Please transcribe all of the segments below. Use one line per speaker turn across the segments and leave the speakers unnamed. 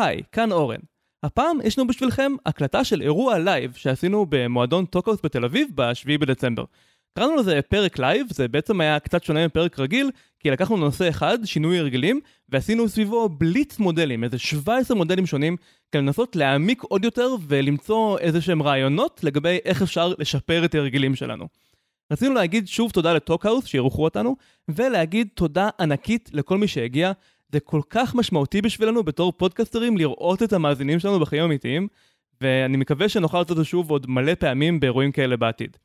היי, כאן אורן. הפעם יש לנו בשבילכם הקלטה של אירוע לייב שעשינו במועדון טוקהאוס בתל אביב ב-7 בדצמבר. קראנו לזה פרק לייב, זה בעצם היה קצת שונה מפרק רגיל, כי לקחנו נושא אחד, שינוי הרגלים, ועשינו סביבו בליץ מודלים, איזה 17 מודלים שונים, כדי לנסות להעמיק עוד יותר ולמצוא איזה שהם רעיונות לגבי איך אפשר לשפר את ההרגלים שלנו. רצינו להגיד שוב תודה לטוקהאוס שאירחו אותנו, ולהגיד תודה ענקית לכל מי שהגיע. זה כל כך משמעותי בשבילנו בתור פודקסטרים לראות את המאזינים שלנו בחיים אמיתיים, ואני מקווה שנוכל לעשות את זה שוב עוד מלא פעמים באירועים כאלה בעתיד.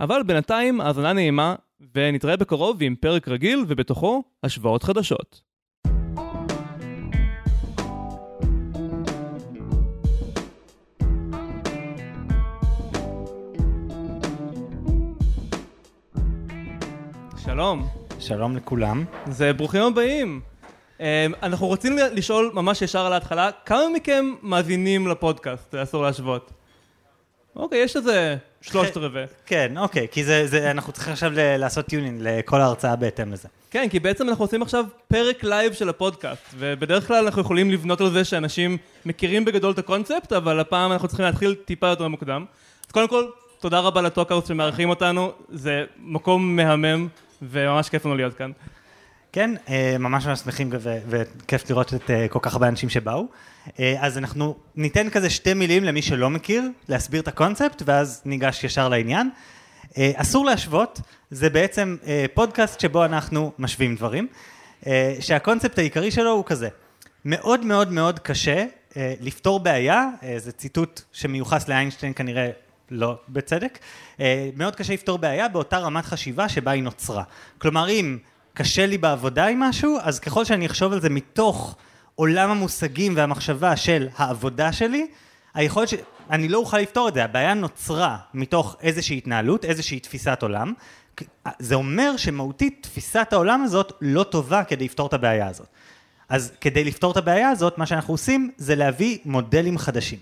אבל בינתיים, האזנה נעימה, ונתראה בקרוב עם פרק רגיל, ובתוכו השוואות חדשות. שלום.
שלום לכולם.
זה ברוכים הבאים. אמ, אנחנו רוצים לשאול ממש ישר על ההתחלה, כמה מכם מאזינים לפודקאסט, אסור להשוות? אוקיי, יש איזה שלושת רבעי.
כן, אוקיי, כי זה, זה, אנחנו צריכים עכשיו לעשות tuning לכל ההרצאה בהתאם לזה.
כן, כי בעצם אנחנו עושים עכשיו פרק לייב של הפודקאסט, ובדרך כלל אנחנו יכולים לבנות על זה שאנשים מכירים בגדול את הקונספט, אבל הפעם אנחנו צריכים להתחיל טיפה יותר מוקדם. אז קודם כל, תודה רבה לטוקאוס שמארחים אותנו, זה מקום מהמם, וממש כיף לנו להיות כאן.
כן, אה, ממש ממש שמחים וכיף לראות את אה, כל כך הרבה אנשים שבאו. אה, אז אנחנו ניתן כזה שתי מילים למי שלא מכיר, להסביר את הקונספט, ואז ניגש ישר לעניין. אסור להשוות, זה בעצם פודקאסט שבו אנחנו משווים דברים, שהקונספט העיקרי שלו הוא כזה, מאוד מאוד מאוד קשה לפתור בעיה, זה ציטוט שמיוחס לאיינשטיין כנראה לא בצדק, מאוד קשה לפתור בעיה באותה רמת חשיבה שבה היא נוצרה. כלומר, אם קשה לי בעבודה עם משהו, אז ככל שאני אחשוב על זה מתוך עולם המושגים והמחשבה של העבודה שלי, היכולת ש... אני לא אוכל לפתור את זה, הבעיה נוצרה מתוך איזושהי התנהלות, איזושהי תפיסת עולם. זה אומר שמהותית תפיסת העולם הזאת לא טובה כדי לפתור את הבעיה הזאת. אז כדי לפתור את הבעיה הזאת, מה שאנחנו עושים זה להביא מודלים חדשים.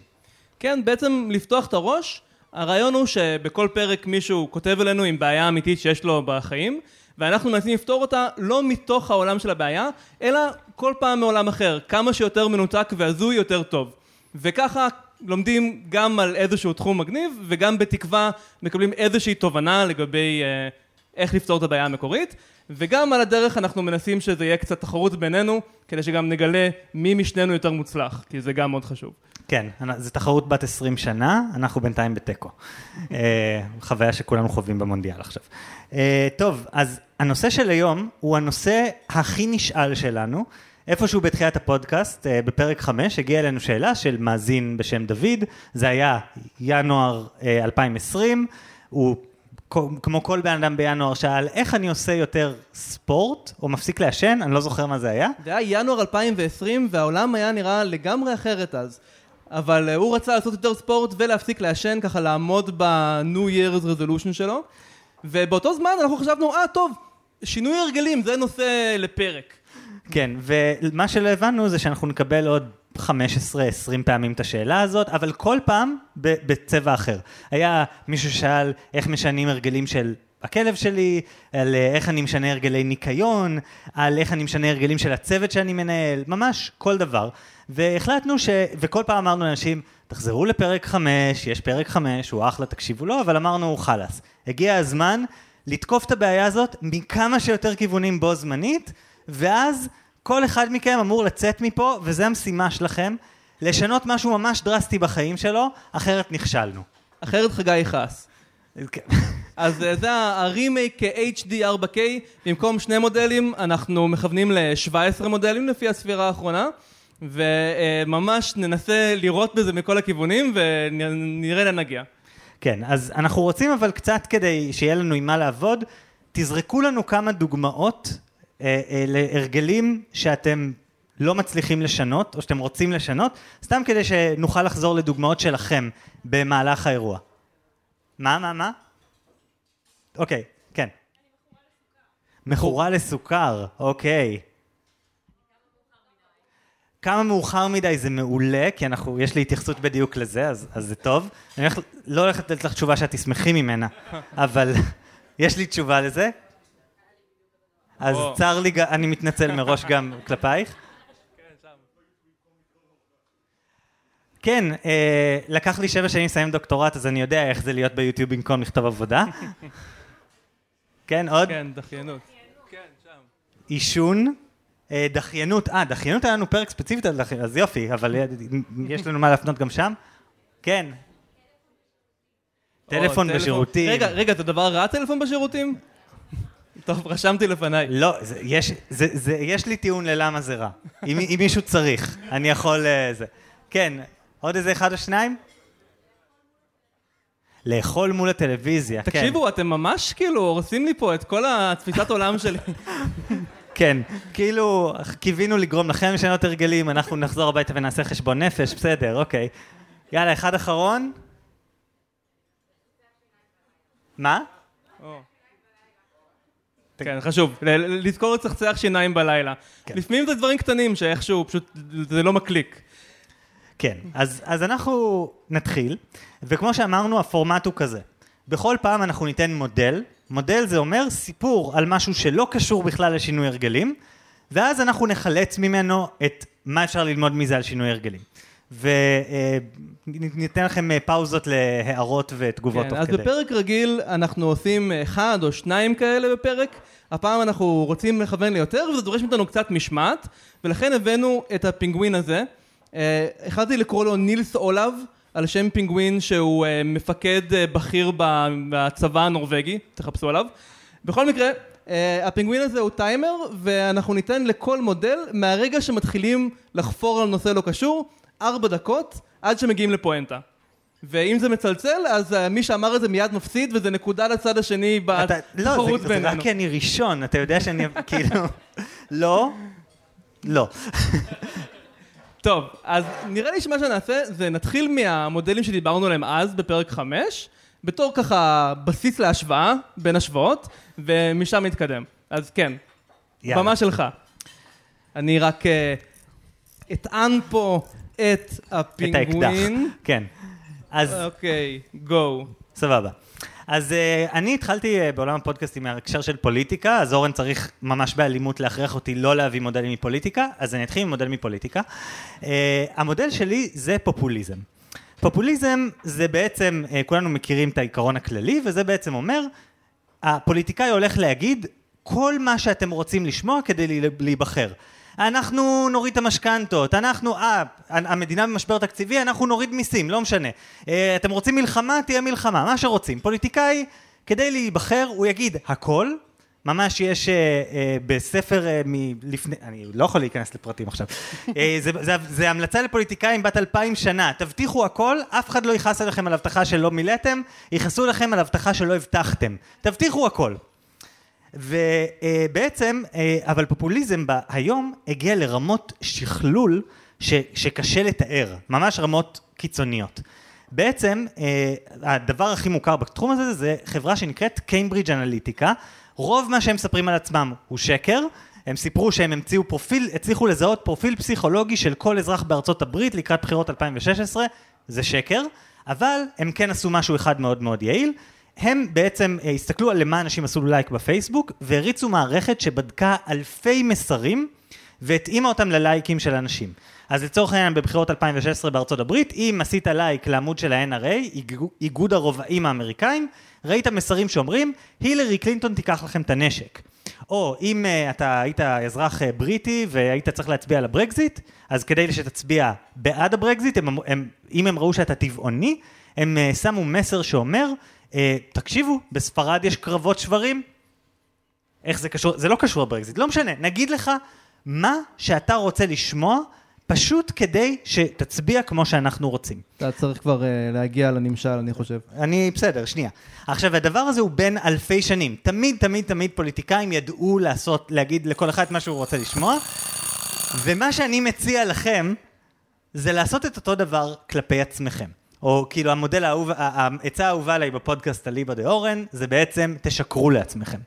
כן, בעצם לפתוח את הראש, הרעיון הוא שבכל פרק מישהו כותב אלינו עם בעיה אמיתית שיש לו בחיים, ואנחנו מנסים לפתור אותה לא מתוך העולם של הבעיה, אלא כל פעם מעולם אחר, כמה שיותר מנותק והזוי יותר טוב. וככה לומדים גם על איזשהו תחום מגניב, וגם בתקווה מקבלים איזושהי תובנה לגבי אה, איך לפתור את הבעיה המקורית, וגם על הדרך אנחנו מנסים שזה יהיה קצת תחרות בינינו, כדי שגם נגלה מי משנינו יותר מוצלח, כי זה גם מאוד חשוב.
כן, זו תחרות בת 20 שנה, אנחנו בינתיים בתיקו. אה, חוויה שכולנו חווים במונדיאל עכשיו. אה, טוב, אז הנושא של היום הוא הנושא הכי נשאל שלנו. איפשהו בתחילת הפודקאסט, אה, בפרק 5, הגיעה אלינו שאלה של מאזין בשם דוד, זה היה ינואר 2020, הוא כמו כל בן אדם בינואר שאל איך אני עושה יותר ספורט או מפסיק לעשן, אני לא זוכר מה זה היה.
זה היה ינואר 2020 והעולם היה נראה לגמרי אחרת אז. אבל הוא רצה לעשות יותר ספורט ולהפסיק לעשן, ככה לעמוד ב-New Year's Resolution שלו. ובאותו זמן אנחנו חשבנו, אה, טוב, שינוי הרגלים, זה נושא לפרק.
כן, ומה שלא הבנו זה שאנחנו נקבל עוד 15-20 פעמים את השאלה הזאת, אבל כל פעם בצבע אחר. היה מישהו ששאל איך משנים הרגלים של הכלב שלי, על איך אני משנה הרגלי ניקיון, על איך אני משנה הרגלים של הצוות שאני מנהל, ממש כל דבר. והחלטנו ש... וכל פעם אמרנו לאנשים, תחזרו לפרק 5, יש פרק 5, הוא אחלה, תקשיבו לו, אבל אמרנו, חלאס. הגיע הזמן לתקוף את הבעיה הזאת מכמה שיותר כיוונים בו זמנית, ואז כל אחד מכם אמור לצאת מפה, וזו המשימה שלכם, לשנות משהו ממש דרסטי בחיים שלו, אחרת נכשלנו.
אחרת חגי יכעס. אז אה, זה הרימייק HD 4K, במקום שני מודלים, אנחנו מכוונים ל-17 מודלים לפי הספירה האחרונה. וממש ננסה לראות בזה מכל הכיוונים ונראה לאן נגיע.
כן, אז אנחנו רוצים אבל קצת כדי שיהיה לנו עם מה לעבוד, תזרקו לנו כמה דוגמאות אה, אה, להרגלים שאתם לא מצליחים לשנות, או שאתם רוצים לשנות, סתם כדי שנוכל לחזור לדוגמאות שלכם במהלך האירוע. מה, מה, מה? אוקיי, כן. מכורה לסוכר, אוקיי. כמה מאוחר מדי זה מעולה, כי אנחנו, יש לי התייחסות בדיוק לזה, אז, אז זה טוב. אני הולך, לא הולך לתת לך תשובה שאת תשמחי ממנה, אבל יש לי תשובה לזה. אז צר לי, אני מתנצל מראש גם כלפייך. כן, אה, לקח לי שבע שנים לסיים דוקטורט, אז אני יודע איך זה להיות ביוטיוב במקום לכתוב עבודה. כן, עוד?
כן, דחיינות. כן, שם.
עישון, דחיינות, אה, דחיינות היה לנו פרק ספציפית על דחיינות, אז יופי, אבל אה, יש לנו מה להפנות גם שם? כן. טלפון בשירותים.
רגע, רגע, זה דבר רע טלפון בשירותים? טוב, רשמתי לפניי.
לא, זה, יש, זה, זה, יש לי טיעון ללמה זה רע. אם, אם מישהו צריך, אני יכול... אה, זה. כן, עוד איזה אחד או שניים? לאכול מול הטלוויזיה, כן.
תקשיבו, אתם ממש כאילו הורסים לי פה את כל התפיסת עולם שלי.
כן, כאילו, קיווינו לגרום לכם לשנות הרגלים, אנחנו נחזור הביתה ונעשה חשבון נפש, בסדר, אוקיי. יאללה, אחד אחרון. מה?
כן, חשוב, לזכור לצחצח שיניים בלילה.
כן.
לפעמים זה דברים קטנים שאיכשהו פשוט זה לא מקליק.
כן, אז, אז אנחנו נתחיל, וכמו שאמרנו, הפורמט הוא כזה. בכל פעם אנחנו ניתן מודל, מודל זה אומר סיפור על משהו שלא קשור בכלל לשינוי הרגלים, ואז אנחנו נחלץ ממנו את מה אפשר ללמוד מזה על שינוי הרגלים. וניתן לכם אה, פאוזות להערות ותגובות
כן,
תוך
אז
כדי.
בפרק רגיל אנחנו עושים אחד או שניים כאלה בפרק. הפעם אנחנו רוצים לכוון ליותר, וזה דורש מאיתנו קצת משמעת, ולכן הבאנו את הפינגווין הזה. אה, החלטתי לקרוא לו נילס אולב, על שם פינגווין שהוא אה, מפקד אה, בכיר בצבא הנורבגי, תחפשו עליו. בכל מקרה, אה, הפינגווין הזה הוא טיימר, ואנחנו ניתן לכל מודל, מהרגע שמתחילים לחפור על נושא לא קשור, ארבע דקות, עד שמגיעים לפואנטה. ואם זה מצלצל, אז מי שאמר את זה מיד מפסיד, וזה נקודה לצד השני
לא,
בתחרות
זה, זה
בינינו.
רק כי אני ראשון, אתה יודע שאני כאילו... לא, לא.
טוב, אז נראה לי שמה שנעשה זה נתחיל מהמודלים שדיברנו עליהם אז בפרק 5, בתור ככה בסיס להשוואה בין השוואות, ומשם נתקדם. אז כן,
יאללה.
במה שלך. אני רק אה, אטען פה את
את האקדח.
הפינגווין.
כן. אז
אוקיי, גו.
סבבה. אז uh, אני התחלתי uh, בעולם הפודקאסטים מההקשר של פוליטיקה, אז אורן צריך ממש באלימות להכריח אותי לא להביא מודלים מפוליטיקה, אז אני אתחיל עם מודל מפוליטיקה. Uh, המודל שלי זה פופוליזם. פופוליזם זה בעצם, uh, כולנו מכירים את העיקרון הכללי, וזה בעצם אומר, הפוליטיקאי הולך להגיד כל מה שאתם רוצים לשמוע כדי להיבחר. אנחנו נוריד את המשכנתות, אנחנו, אה, המדינה במשבר תקציבי, אנחנו נוריד מיסים, לא משנה. אה, אתם רוצים מלחמה, תהיה מלחמה, מה שרוצים. פוליטיקאי, כדי להיבחר, הוא יגיד הכל. ממש יש אה, אה, בספר אה, מלפני, אני לא יכול להיכנס לפרטים עכשיו. אה, זה, זה, זה המלצה לפוליטיקאים בת אלפיים שנה. תבטיחו הכל, אף אחד לא יכעס עליכם על הבטחה שלא מילאתם, יכעסו עליכם על הבטחה שלא הבטחתם. תבטיחו הכל. ובעצם, אה, אבל פופוליזם היום הגיע לרמות שכלול ש, שקשה לתאר, ממש רמות קיצוניות. בעצם, אה, הדבר הכי מוכר בתחום הזה זה חברה שנקראת קיימברידג' אנליטיקה. רוב מה שהם מספרים על עצמם הוא שקר. הם סיפרו שהם המציאו פרופיל, הצליחו לזהות פרופיל פסיכולוגי של כל אזרח בארצות הברית לקראת בחירות 2016, זה שקר, אבל הם כן עשו משהו אחד מאוד מאוד יעיל. הם בעצם אה, הסתכלו על למה אנשים עשו לייק בפייסבוק, והריצו מערכת שבדקה אלפי מסרים, והתאימה אותם ללייקים של אנשים. אז לצורך העניין בבחירות 2016 בארצות הברית, אם עשית לייק לעמוד של ה-NRA, איגו- איגוד הרובאים האמריקאים, ראית מסרים שאומרים, הילרי קלינטון תיקח לכם את הנשק. או אם uh, אתה היית אזרח uh, בריטי והיית צריך להצביע על הברקזיט, אז כדי שתצביע בעד הברקזיט, הם, אמ- הם, אם הם ראו שאתה טבעוני, הם uh, שמו מסר שאומר, uh, תקשיבו, בספרד יש קרבות שוורים, איך זה קשור? זה לא קשור לברקזיט, לא משנה. נגיד לך מה שאתה רוצה לשמוע, פשוט כדי שתצביע כמו שאנחנו רוצים.
אתה צריך כבר אה, להגיע לנמשל, אני חושב.
אני בסדר, שנייה. עכשיו, הדבר הזה הוא בין אלפי שנים. תמיד, תמיד, תמיד פוליטיקאים ידעו לעשות, להגיד לכל אחד מה שהוא רוצה לשמוע, ומה שאני מציע לכם, זה לעשות את אותו דבר כלפי עצמכם. או כאילו המודל האהוב, העצה האהובה עליי בפודקאסט אליבא דה אורן, זה בעצם תשקרו לעצמכם.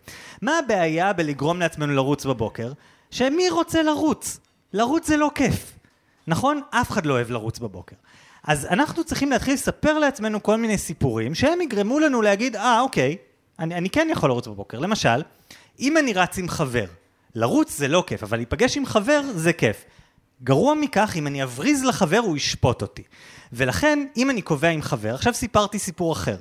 מה הבעיה בלגרום לעצמנו לרוץ בבוקר? שמי רוצה לרוץ? לרוץ זה לא כיף. נכון? אף אחד לא אוהב לרוץ בבוקר. אז אנחנו צריכים להתחיל לספר לעצמנו כל מיני סיפורים שהם יגרמו לנו להגיד, אה, אוקיי, אני, אני כן יכול לרוץ בבוקר. למשל, אם אני רץ עם חבר, לרוץ זה לא כיף, אבל להיפגש עם חבר זה כיף. גרוע מכך, אם אני אבריז לחבר, הוא ישפוט אותי. ולכן, אם אני קובע עם חבר, עכשיו סיפרתי סיפור אחר.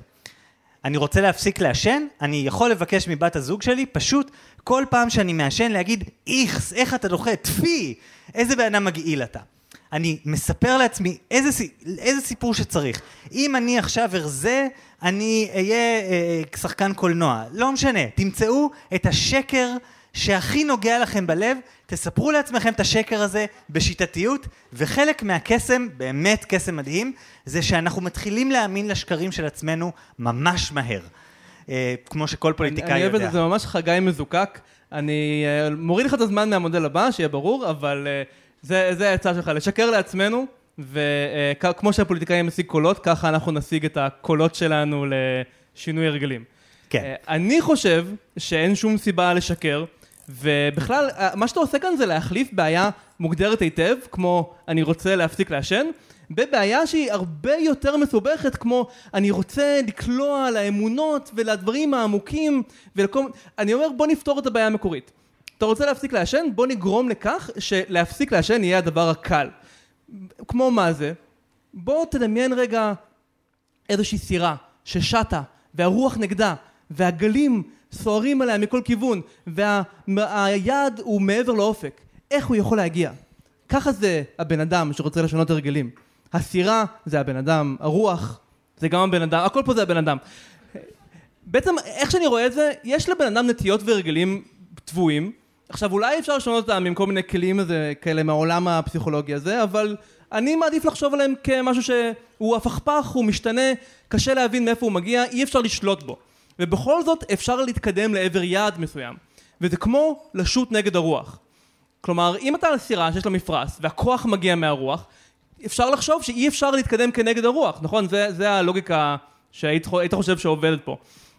אני רוצה להפסיק לעשן, אני יכול לבקש מבת הזוג שלי פשוט כל פעם שאני מעשן להגיד איכס, איך אתה דוחה, טפי, איזה בן אדם מגעיל אתה. אני מספר לעצמי איזה, איזה סיפור שצריך. אם אני עכשיו ארזה, אני אהיה אה, שחקן קולנוע. לא משנה, תמצאו את השקר שהכי נוגע לכם בלב, תספרו לעצמכם את השקר הזה בשיטתיות, וחלק מהקסם, באמת קסם מדהים, זה שאנחנו מתחילים להאמין לשקרים של עצמנו ממש מהר. אה, כמו שכל פוליטיקאי יודע.
אני אוהב את זה, זה ממש חגי מזוקק. אני אה, מוריד לך את הזמן מהמודל הבא, שיהיה ברור, אבל אה, זה, זה העצה שלך, לשקר לעצמנו, וכמו שהפוליטיקאי משיג קולות, ככה אנחנו נשיג את הקולות שלנו לשינוי הרגלים.
כן.
אני חושב שאין שום סיבה לשקר. ובכלל, מה שאתה עושה כאן זה להחליף בעיה מוגדרת היטב, כמו אני רוצה להפסיק לעשן, בבעיה שהיא הרבה יותר מסובכת, כמו אני רוצה לקלוע לאמונות ולדברים העמוקים ולכל... אני אומר בוא נפתור את הבעיה המקורית. אתה רוצה להפסיק לעשן? בוא נגרום לכך שלהפסיק לעשן יהיה הדבר הקל. כמו מה זה? בוא תדמיין רגע איזושהי סירה ששטה והרוח נגדה והגלים סוערים עליה מכל כיוון, והיעד וה, הוא מעבר לאופק. איך הוא יכול להגיע? ככה זה הבן אדם שרוצה לשנות הרגלים. הסירה זה הבן אדם, הרוח זה גם הבן אדם, הכל פה זה הבן אדם. בעצם, איך שאני רואה את זה, יש לבן אדם נטיות והרגלים טבועים. עכשיו, אולי אפשר לשנות אותם עם כל מיני כלים הזה, כאלה מהעולם הפסיכולוגי הזה, אבל אני מעדיף לחשוב עליהם כמשהו שהוא הפכפך, הוא משתנה, קשה להבין מאיפה הוא מגיע, אי אפשר לשלוט בו. ובכל זאת אפשר להתקדם לעבר יעד מסוים. וזה כמו לשוט נגד הרוח. כלומר, אם אתה על סירה שיש לה מפרש והכוח מגיע מהרוח, אפשר לחשוב שאי אפשר להתקדם כנגד הרוח, נכון? זה, זה הלוגיקה שהיית חושב שעובדת פה.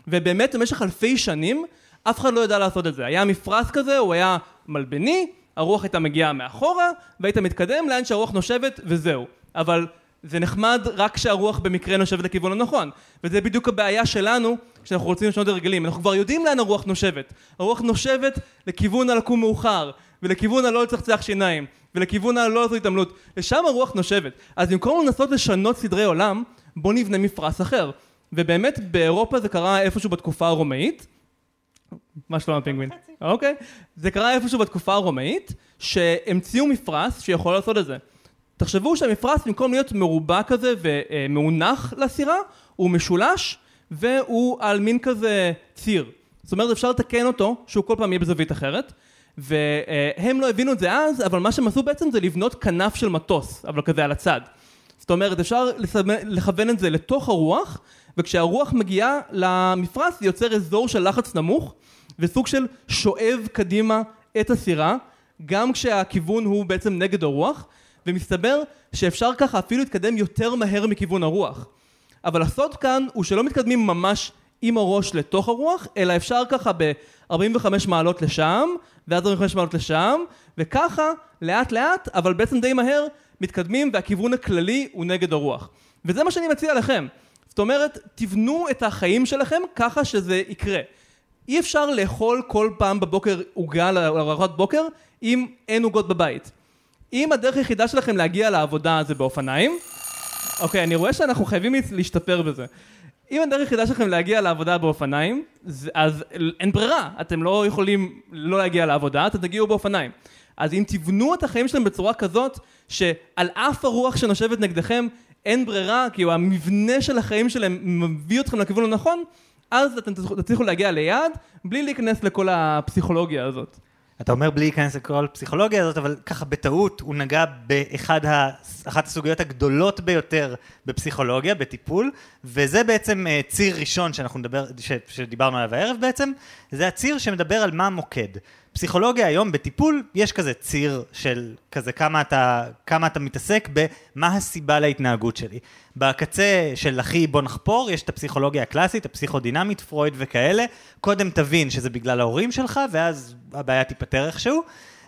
ובאמת במשך אלפי שנים אף אחד לא ידע לעשות את זה. היה מפרש כזה, הוא היה מלבני, הרוח הייתה מגיעה מאחורה, והיית מתקדם לאן שהרוח נושבת וזהו. אבל זה נחמד רק כשהרוח במקרה נושבת לכיוון הנכון. וזה בדיוק הבעיה שלנו כשאנחנו רוצים לשנות הרגלים. אנחנו כבר יודעים לאן הרוח נושבת. הרוח נושבת לכיוון הלקום מאוחר, ולכיוון הלא לצחצח שיניים, ולכיוון הלא לעשות התעמלות. לשם הרוח נושבת. אז במקום לנסות לשנות סדרי עולם, בוא נבנה מפרש אחר. ובאמת באירופה זה קרה איפשהו בתקופה הרומאית. מה שלום הפינגווין? אוקיי. זה קרה איפשהו בתקופה הרומאית, שהמציאו מפרש שיכול לעשות את זה. תחשבו שהמפרש במקום להיות מרובע כזה ומאונח לסירה, הוא משולש והוא על מין כזה ציר. זאת אומרת אפשר לתקן אותו שהוא כל פעם יהיה בזווית אחרת והם לא הבינו את זה אז, אבל מה שהם עשו בעצם זה לבנות כנף של מטוס, אבל כזה על הצד. זאת אומרת אפשר לכוון את זה לתוך הרוח וכשהרוח מגיעה למפרש זה יוצר אזור של לחץ נמוך וסוג של שואב קדימה את הסירה גם כשהכיוון הוא בעצם נגד הרוח ומסתבר שאפשר ככה אפילו להתקדם יותר מהר מכיוון הרוח. אבל הסוד כאן הוא שלא מתקדמים ממש עם הראש לתוך הרוח, אלא אפשר ככה ב-45 מעלות לשם, ואז 45 מעלות לשם, וככה לאט לאט, אבל בעצם די מהר, מתקדמים והכיוון הכללי הוא נגד הרוח. וזה מה שאני מציע לכם. זאת אומרת, תבנו את החיים שלכם ככה שזה יקרה. אי אפשר לאכול כל פעם בבוקר עוגה לארוחת בוקר אם אין עוגות בבית. אם הדרך היחידה שלכם להגיע לעבודה זה באופניים, אוקיי, אני רואה שאנחנו חייבים להשתפר בזה. אם הדרך היחידה שלכם להגיע לעבודה באופניים, אז אין ברירה, אתם לא יכולים לא להגיע לעבודה, אתם תגיעו באופניים. אז אם תבנו את החיים שלכם בצורה כזאת, שעל אף הרוח שנושבת נגדכם, אין ברירה, כי המבנה של החיים שלהם מביא אתכם לכיוון הנכון, אז אתם תצליחו להגיע ליעד, בלי להיכנס לכל הפסיכולוגיה הזאת.
אתה אומר בלי להיכנס לכל הפסיכולוגיה הזאת, אבל ככה בטעות הוא נגע באחת הסוגיות הגדולות ביותר בפסיכולוגיה, בטיפול, וזה בעצם אה, ציר ראשון שאנחנו נדבר, ש, שדיברנו עליו הערב בעצם, זה הציר שמדבר על מה המוקד. פסיכולוגיה היום בטיפול, יש כזה ציר של כזה כמה אתה, כמה אתה מתעסק במה הסיבה להתנהגות שלי. בקצה של אחי בוא נחפור, יש את הפסיכולוגיה הקלאסית, הפסיכודינמית, פרויד וכאלה. קודם תבין שזה בגלל ההורים שלך, ואז הבעיה תיפתר איכשהו.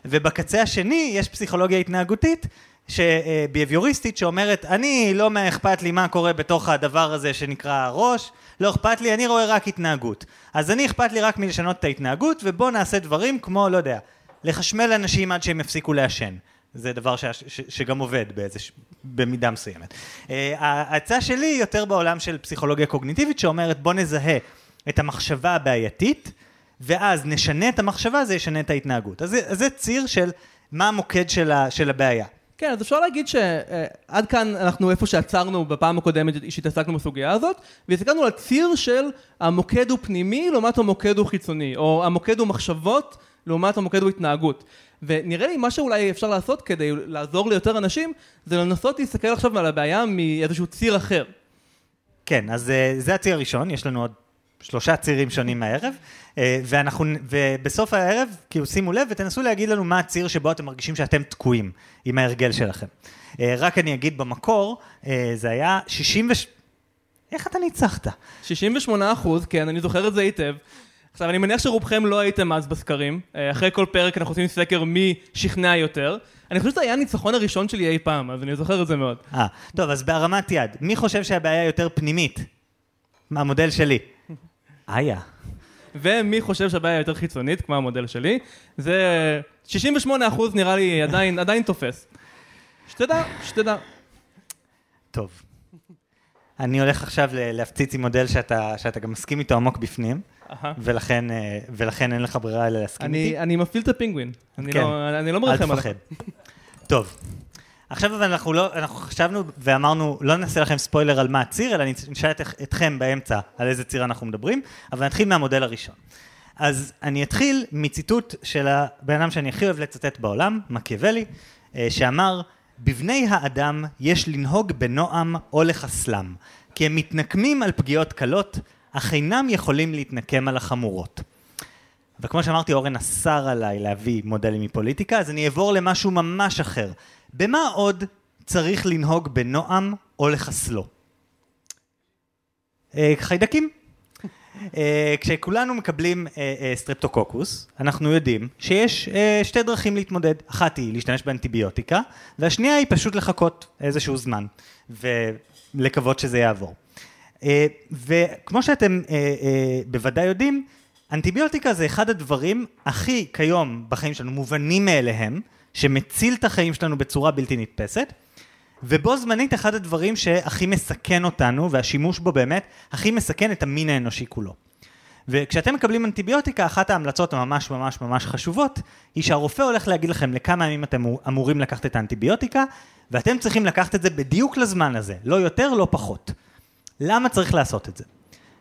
ובקצה השני יש פסיכולוגיה התנהגותית, ביביוריסטית שאומרת, אני לא אכפת לי מה קורה בתוך הדבר הזה שנקרא הראש, לא אכפת לי, אני רואה רק התנהגות. אז אני אכפת לי רק מלשנות את ההתנהגות, ובוא נעשה דברים כמו, לא יודע, לחשמל אנשים עד שהם יפסיקו לעשן. זה דבר ש, ש, שגם עובד באיזה, במידה מסוימת. אה, ההצעה שלי היא יותר בעולם של פסיכולוגיה קוגניטיבית, שאומרת בוא נזהה את המחשבה הבעייתית, ואז נשנה את המחשבה, זה ישנה את ההתנהגות. אז זה, אז זה ציר של מה המוקד של, ה, של הבעיה.
כן, אז אפשר להגיד שעד כאן אנחנו איפה שעצרנו בפעם הקודמת שהתעסקנו בסוגיה הזאת, והסתכלנו על ציר של המוקד הוא פנימי לעומת המוקד הוא חיצוני, או המוקד הוא מחשבות לעומת המוקד הוא התנהגות. ונראה לי מה שאולי אפשר לעשות כדי לעזור ליותר אנשים, זה לנסות להסתכל עכשיו על הבעיה מאיזשהו ציר אחר.
כן, אז אה, זה הציר הראשון, יש לנו עוד שלושה צירים שונים מהערב, אה, ואנחנו, ובסוף הערב, כאילו שימו לב ותנסו להגיד לנו מה הציר שבו אתם מרגישים שאתם תקועים עם ההרגל שלכם. אה, רק אני אגיד במקור, זה היה 60 ו... איך אתה ניצחת?
68 אחוז, כן, אני זוכר את זה היטב. עכשיו, אני מניח שרובכם לא הייתם אז בסקרים. אה, אחרי כל פרק אנחנו עושים סקר מי שכנע יותר. אני חושב שזה היה הניצחון הראשון שלי אי פעם, אז אני זוכר את זה מאוד.
אה, טוב, אז בהרמת יד, מי חושב שהבעיה יותר פנימית? מהמודל שלי. איה.
ומי חושב שהבעיה יותר חיצונית, כמו המודל שלי? זה 68 אחוז נראה לי עדיין, עדיין תופס. שתדע, שתדע.
טוב. אני הולך עכשיו להפציץ עם מודל שאתה, שאתה גם מסכים איתו עמוק בפנים. ולכן, אה, ולכן אין לך ברירה אלא להסכים
אני,
איתי.
אני מפעיל את הפינגווין, אני, כן. לא, אני לא מרחם
עליך. אל תפחד. טוב, עכשיו אבל אנחנו לא, אנחנו חשבנו ואמרנו, לא נעשה לכם ספוילר על מה הציר, אלא נשאל את, אתכם באמצע על איזה ציר אנחנו מדברים, אבל נתחיל מהמודל הראשון. אז אני אתחיל מציטוט של הבן אדם שאני הכי אוהב לצטט בעולם, מקיאוולי, אה, שאמר, בבני האדם יש לנהוג בנועם או לחסלם, כי הם מתנקמים על פגיעות קלות, אך אינם יכולים להתנקם על החמורות. וכמו שאמרתי, אורן אסר עליי להביא מודלים מפוליטיקה, אז אני אעבור למשהו ממש אחר. במה עוד צריך לנהוג בנועם או לחסלו? אה, חיידקים. אה, כשכולנו מקבלים אה, סטרפטוקוקוס, אנחנו יודעים שיש שתי דרכים להתמודד. אחת היא להשתמש באנטיביוטיקה, והשנייה היא פשוט לחכות איזשהו זמן, ולקוות שזה יעבור. וכמו שאתם בוודאי יודעים, אנטיביוטיקה זה אחד הדברים הכי כיום בחיים שלנו מובנים מאליהם, שמציל את החיים שלנו בצורה בלתי נתפסת, ובו זמנית אחד הדברים שהכי מסכן אותנו, והשימוש בו באמת, הכי מסכן את המין האנושי כולו. וכשאתם מקבלים אנטיביוטיקה, אחת ההמלצות הממש ממש ממש חשובות, היא שהרופא הולך להגיד לכם לכמה ימים אתם אמורים לקחת את האנטיביוטיקה, ואתם צריכים לקחת את זה בדיוק לזמן הזה, לא יותר, לא פחות. למה צריך לעשות את זה?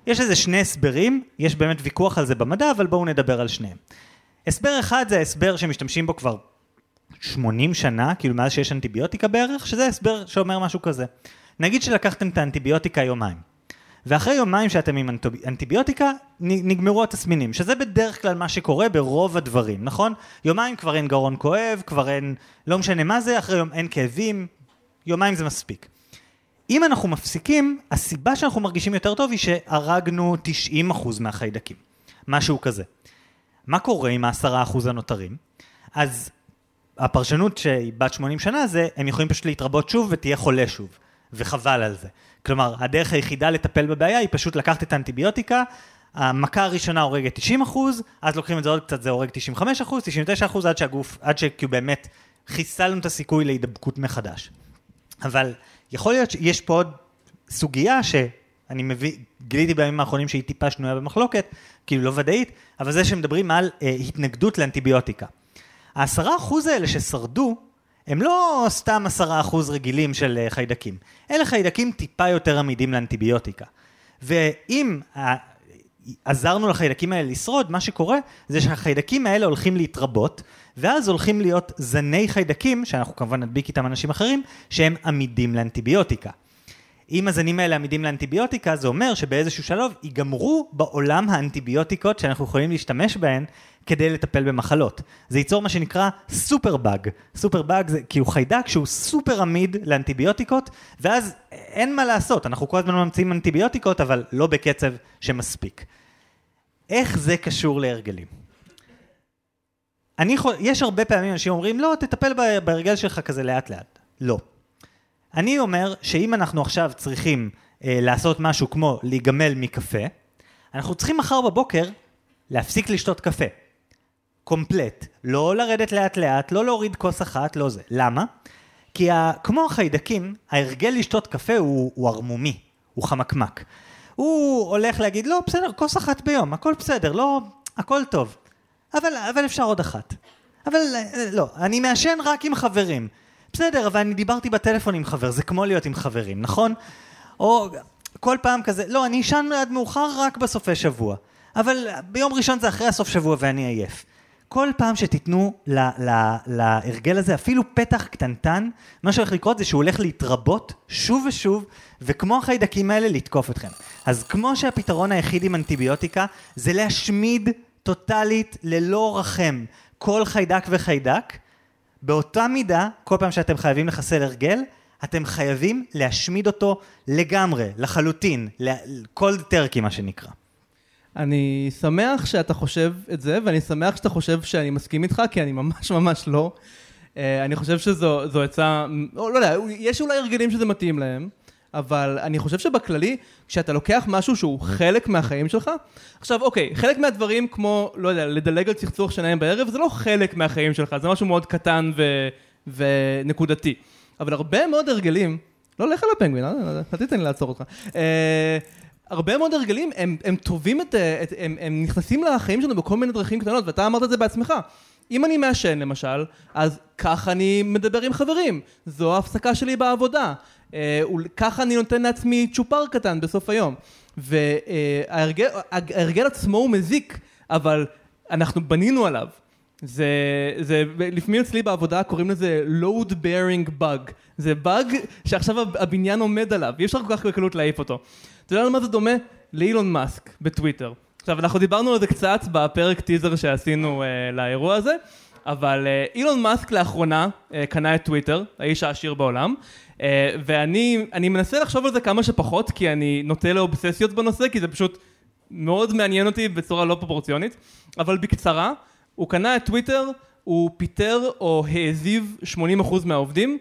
יש איזה שני הסברים, יש באמת ויכוח על זה במדע, אבל בואו נדבר על שניהם. הסבר אחד זה הסבר שמשתמשים בו כבר 80 שנה, כאילו מאז שיש אנטיביוטיקה בערך, שזה הסבר שאומר משהו כזה. נגיד שלקחתם את האנטיביוטיקה יומיים, ואחרי יומיים שאתם עם אנטיביוטיקה, נגמרו התסמינים, שזה בדרך כלל מה שקורה ברוב הדברים, נכון? יומיים כבר אין גרון כואב, כבר אין, לא משנה מה זה, אחרי יום אין כאבים, יומיים זה מספיק. אם אנחנו מפסיקים, הסיבה שאנחנו מרגישים יותר טוב היא שהרגנו 90% מהחיידקים. משהו כזה. מה קורה עם ה-10% הנותרים? אז הפרשנות שהיא בת 80 שנה זה, הם יכולים פשוט להתרבות שוב ותהיה חולה שוב. וחבל על זה. כלומר, הדרך היחידה לטפל בבעיה היא פשוט לקחת את האנטיביוטיקה, המכה הראשונה הורגת 90 אז לוקחים את זה עוד קצת, זה הורג 95 99 עד שהגוף, עד שכאילו באמת חיסלנו את הסיכוי להידבקות מחדש. אבל יכול להיות שיש פה עוד סוגיה שאני מביא, גיליתי בימים האחרונים שהיא טיפה שנויה במחלוקת, כאילו לא ודאית, אבל זה שמדברים על אה, התנגדות לאנטיביוטיקה. העשרה אחוז האלה ששרדו, הם לא סתם עשרה אחוז רגילים של אה, חיידקים, אלה חיידקים טיפה יותר עמידים לאנטיביוטיקה. ואם עזרנו לחיידקים האלה לשרוד, מה שקורה זה שהחיידקים האלה הולכים להתרבות, ואז הולכים להיות זני חיידקים, שאנחנו כמובן נדביק איתם אנשים אחרים, שהם עמידים לאנטיביוטיקה. אם הזנים האלה עמידים לאנטיביוטיקה, זה אומר שבאיזשהו שלב ייגמרו בעולם האנטיביוטיקות שאנחנו יכולים להשתמש בהן כדי לטפל במחלות. זה ייצור מה שנקרא סופר באג. סופר באג זה הוא חיידק שהוא סופר עמיד לאנטיביוטיקות, ואז אין מה לעשות, אנחנו כל הזמן ממציאים אנטיביוטיקות, אבל לא בקצב שמספיק. איך זה קשור להרגלים? אני יכול, יש הרבה פעמים אנשים אומרים, לא, תטפל בהרגל שלך כזה לאט לאט. לא. אני אומר שאם אנחנו עכשיו צריכים אה, לעשות משהו כמו להיגמל מקפה, אנחנו צריכים מחר בבוקר להפסיק לשתות קפה. קומפלט. לא לרדת לאט לאט, לא להוריד כוס אחת, לא זה. למה? כי ה... כמו החיידקים, ההרגל לשתות קפה הוא, הוא ערמומי, הוא חמקמק. הוא הולך להגיד, לא, בסדר, כוס אחת ביום, הכל בסדר, לא, הכל טוב. אבל, אבל אפשר עוד אחת. אבל אה, לא, אני מעשן רק עם חברים. בסדר, אבל אני דיברתי בטלפון עם חבר, זה כמו להיות עם חברים, נכון? או כל פעם כזה, לא, אני אשן עד מאוחר רק בסופי שבוע. אבל ביום ראשון זה אחרי הסוף שבוע ואני עייף. כל פעם שתיתנו לה, לה, להרגל הזה אפילו פתח קטנטן, מה שהולך לקרות זה שהוא הולך להתרבות שוב ושוב, וכמו החיידקים האלה לתקוף אתכם. אז כמו שהפתרון היחיד עם אנטיביוטיקה זה להשמיד טוטאלית ללא רחם כל חיידק וחיידק, באותה מידה, כל פעם שאתם חייבים לחסל הרגל, אתם חייבים להשמיד אותו לגמרי, לחלוטין, כל טרקי מה שנקרא.
אני שמח שאתה חושב את זה, ואני שמח שאתה חושב שאני מסכים איתך, כי אני ממש ממש לא. Uh, אני חושב שזו עצה, לא, לא יודע, יש אולי הרגלים שזה מתאים להם, אבל אני חושב שבכללי, כשאתה לוקח משהו שהוא חלק מהחיים שלך, עכשיו אוקיי, חלק מהדברים כמו, לא יודע, לדלג על צחצוח שניים בערב, זה לא חלק מהחיים שלך, זה משהו מאוד קטן ו... ונקודתי. אבל הרבה מאוד הרגלים, לא לך על הפנגווין, אל תיתן לי לעצור אותך. הרבה מאוד הרגלים, הם, הם טובים את, את הם, הם נכנסים לחיים שלנו בכל מיני דרכים קטנות, ואתה אמרת את זה בעצמך. אם אני מעשן למשל, אז ככה אני מדבר עם חברים, זו ההפסקה שלי בעבודה, אה, ככה אני נותן לעצמי צ'ופר קטן בסוף היום. וההרגל עצמו הוא מזיק, אבל אנחנו בנינו עליו. זה, זה, לפעמים אצלי בעבודה קוראים לזה load bearing bug. זה באג שעכשיו הבניין עומד עליו, אי אפשר כל כך בקלות להעיף אותו. אתה יודע למה זה דומה? לאילון מאסק בטוויטר. עכשיו, אנחנו דיברנו על זה קצת בפרק טיזר שעשינו uh, לאירוע הזה, אבל uh, אילון מאסק לאחרונה uh, קנה את טוויטר, האיש העשיר בעולם, uh, ואני מנסה לחשוב על זה כמה שפחות, כי אני נוטה לאובססיות בנושא, כי זה פשוט מאוד מעניין אותי בצורה לא פרופורציונית, אבל בקצרה, הוא קנה את טוויטר, הוא פיטר או העזיב 80% מהעובדים,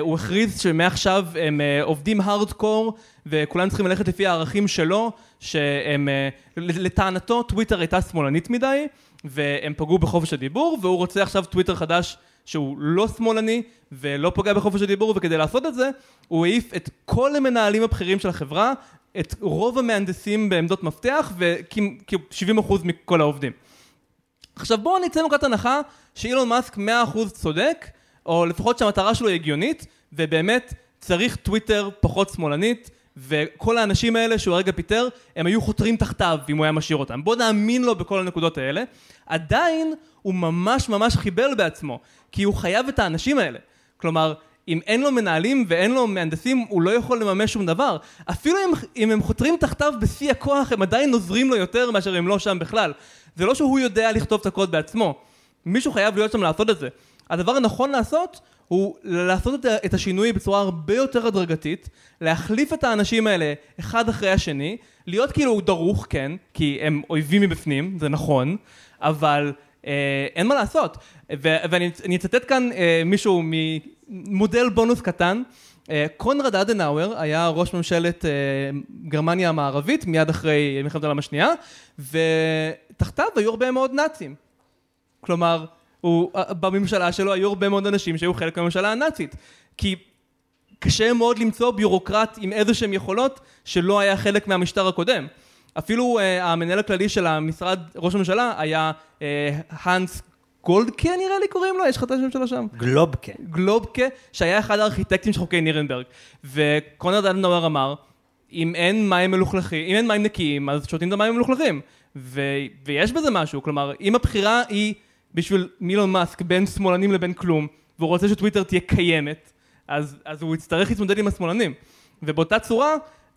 הוא הכריז שמעכשיו הם uh, עובדים הארדקור וכולם צריכים ללכת לפי הערכים שלו, שהם, uh, לטענתו טוויטר הייתה שמאלנית מדי והם פגעו בחופש הדיבור והוא רוצה עכשיו טוויטר חדש שהוא לא שמאלני ולא פוגע בחופש הדיבור וכדי לעשות את זה הוא העיף את כל המנהלים הבכירים של החברה, את רוב המהנדסים בעמדות מפתח וכ-70% מכל העובדים. עכשיו בואו נצא מנקודת הנחה שאילון מאסק 100% צודק או לפחות שהמטרה שלו היא הגיונית, ובאמת צריך טוויטר פחות שמאלנית, וכל האנשים האלה שהוא הרגע פיטר, הם היו חותרים תחתיו אם הוא היה משאיר אותם. בוא נאמין לו בכל הנקודות האלה. עדיין הוא ממש ממש חיבל בעצמו, כי הוא חייב את האנשים האלה. כלומר, אם אין לו מנהלים ואין לו מהנדסים, הוא לא יכול לממש שום דבר. אפילו אם, אם הם חותרים תחתיו בשיא הכוח, הם עדיין עוזרים לו יותר מאשר הם לא שם בכלל. זה לא שהוא יודע לכתוב את הקוד בעצמו. מישהו חייב להיות שם לעשות את זה. הדבר הנכון לעשות הוא לעשות את השינוי בצורה הרבה יותר הדרגתית, להחליף את האנשים האלה אחד אחרי השני, להיות כאילו דרוך, כן, כי הם אויבים מבפנים, זה נכון, אבל אה, אין מה לעשות. ו- ואני אצטט כאן אה, מישהו ממודל בונוס קטן. אה, קונרד אדנאואר היה ראש ממשלת אה, גרמניה המערבית מיד אחרי מלחמת העולם השנייה, ותחתיו היו הרבה מאוד נאצים. כלומר, הוא, אה, בממשלה שלו היו הרבה מאוד אנשים שהיו חלק מהממשלה הנאצית. כי קשה מאוד למצוא ביורוקרט עם איזה שהם יכולות שלא היה חלק מהמשטר הקודם. אפילו uh, המנהל הכללי של המשרד ראש הממשלה היה uh, גולדקה נראה לי קוראים לו, יש לך את השם שלו שם?
גלובקה.
גלובקה, שהיה אחד הארכיטקטים של חוקי נירנברג. וקונרד אדנאואר אמר, אם אין מים מלוכלכים, אם אין מים נקיים, אז שותים את המים המלוכלכים. ו- ויש בזה משהו, כלומר, אם הבחירה היא בשביל מילון מאסק בין שמאלנים לבין כלום, והוא רוצה שטוויטר תהיה קיימת, אז, אז הוא יצטרך להתמודד עם השמאלנים. ובאותה צורה,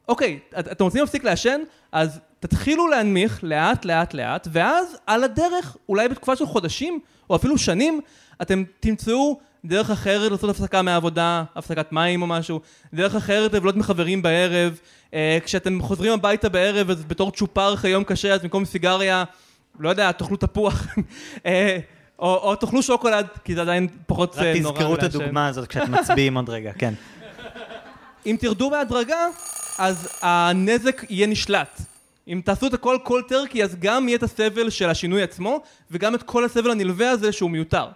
אוקיי, את, אתם רוצים להפסיק לעשן? אז תתחילו להנמיך לאט לאט לאט, ואז על הדרך, אולי בתקופה של חודשים, או אפילו שנים, אתם תמצאו דרך אחרת לעשות הפסקה מהעבודה, הפסקת מים או משהו, דרך אחרת לבלות מחברים בערב, אה, כשאתם חוזרים הביתה בערב, אז בתור צ'ופר אחרי יום קשה, אז במקום סיגריה, לא יודע, תאכלו תפוח, אה, או, או תאכלו שוקולד, כי זה עדיין פחות
נורא. רק תזכרו את הדוגמה הזאת כשאתם מצביעים עוד רגע, כן.
אם תרדו בהדרגה, אז הנזק יהיה נשלט. אם תעשו את הכל כל טרקי, אז גם יהיה את הסבל של השינוי עצמו, וגם את כל הסבל הנלווה הזה שהוא מיותר.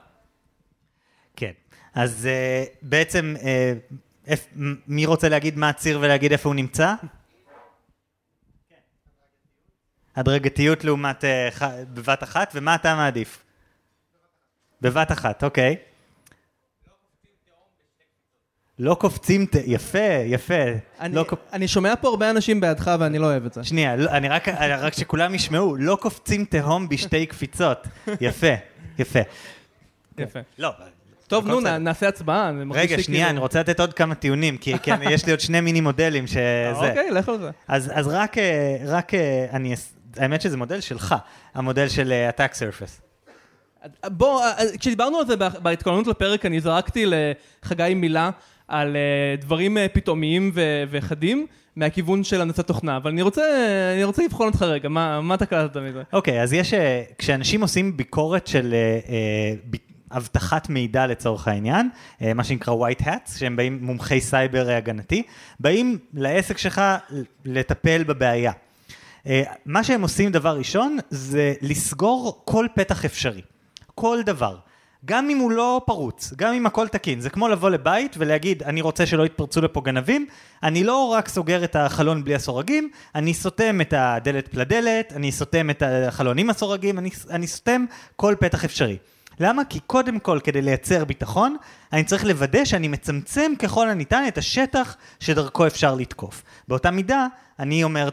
כן. אז uh, בעצם, uh, איפ, מי רוצה להגיד מה הציר ולהגיד איפה הוא נמצא? הדרגתיות לעומת uh, ח... בבת אחת, ומה אתה מעדיף? בבת אחת, אוקיי. לא קופצים. יפה, יפה.
אני,
לא קופ...
אני שומע פה הרבה אנשים בעדך ואני לא אוהב את זה.
שנייה, לא, אני רק, רק שכולם ישמעו, לא קופצים תהום בשתי קפיצות. יפה, יפה.
יפה.
לא,
טוב, נו. נ- נעשה הצבעה.
רגע, שנייה,
כאילו-
אני רוצה לתת עוד כמה טיעונים, כי כי יש לי עוד שני מיני מודלים שזה.
אוקיי, לך על זה.
אז, אז רק, אה, רק אה, אני, האמת שזה מודל שלך, המודל של אה, Attack Surface.
בוא, אה, כשדיברנו על זה בה- בהתכוננות לפרק, אני זרקתי לחגי מילה על אה, דברים אה, פתאומיים ו- וחדים מהכיוון של הנדסת תוכנה, אבל אני רוצה, אני רוצה לבחון אותך רגע, מה, מה אתה קלטת מזה?
אוקיי, אז יש, אה, כשאנשים עושים ביקורת של אה, אה, אבטחת מידע לצורך העניין, אה, מה שנקרא white hats, שהם באים מומחי סייבר אה, הגנתי, באים לעסק שלך לטפל בבעיה. אה, מה שהם עושים דבר ראשון זה לסגור כל פתח אפשרי, כל דבר. גם אם הוא לא פרוץ, גם אם הכל תקין, זה כמו לבוא לבית ולהגיד, אני רוצה שלא יתפרצו לפה גנבים, אני לא רק סוגר את החלון בלי הסורגים, אני סותם את הדלת פלדלת, אני סותם את החלון עם הסורגים, אני, אני סותם כל פתח אפשרי. למה? כי קודם כל, כדי לייצר ביטחון, אני צריך לוודא שאני מצמצם ככל הניתן את השטח שדרכו אפשר לתקוף. באותה מידה, אני אומר,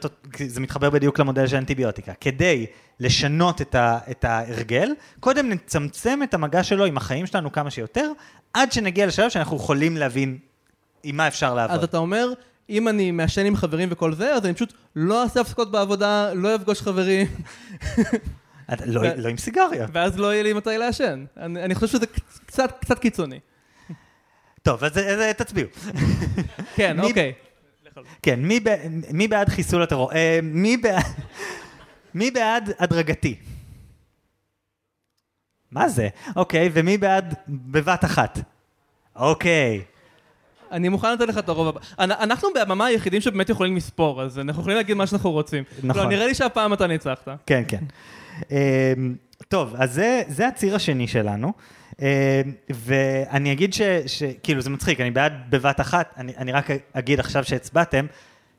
זה מתחבר בדיוק למודל של אנטיביוטיקה, כדי לשנות את, ה, את ההרגל, קודם נצמצם את המגע שלו עם החיים שלנו כמה שיותר, עד שנגיע לשלב שאנחנו יכולים להבין עם מה אפשר לעבוד.
אז אתה אומר, אם אני מעשן עם חברים וכל זה, אז אני פשוט לא אעשה הפסקות בעבודה, לא אפגוש חברים,
לא, לא עם סיגריה.
ואז לא יהיה לי מתי לעשן. אני, חושב שזה קצת, קיצוני.
טוב, אז, תצביעו.
כן, אוקיי.
כן, מי, בעד חיסול הטרור? אה, מי, בעד, הדרגתי? מה זה? אוקיי, ומי בעד בבת אחת? אוקיי.
אני מוכן לתת לך את הרוב הבא. אנ- אנחנו בהבמה היחידים שבאמת יכולים לספור, אז אנחנו יכולים להגיד מה שאנחנו רוצים.
נכון.
לא, נראה לי שהפעם אתה ניצחת.
כן, כן. אה, טוב, אז זה, זה הציר השני שלנו. אה, ואני אגיד ש, שכאילו זה מצחיק, אני בעד בבת אחת, אני, אני רק אגיד עכשיו שהצבעתם,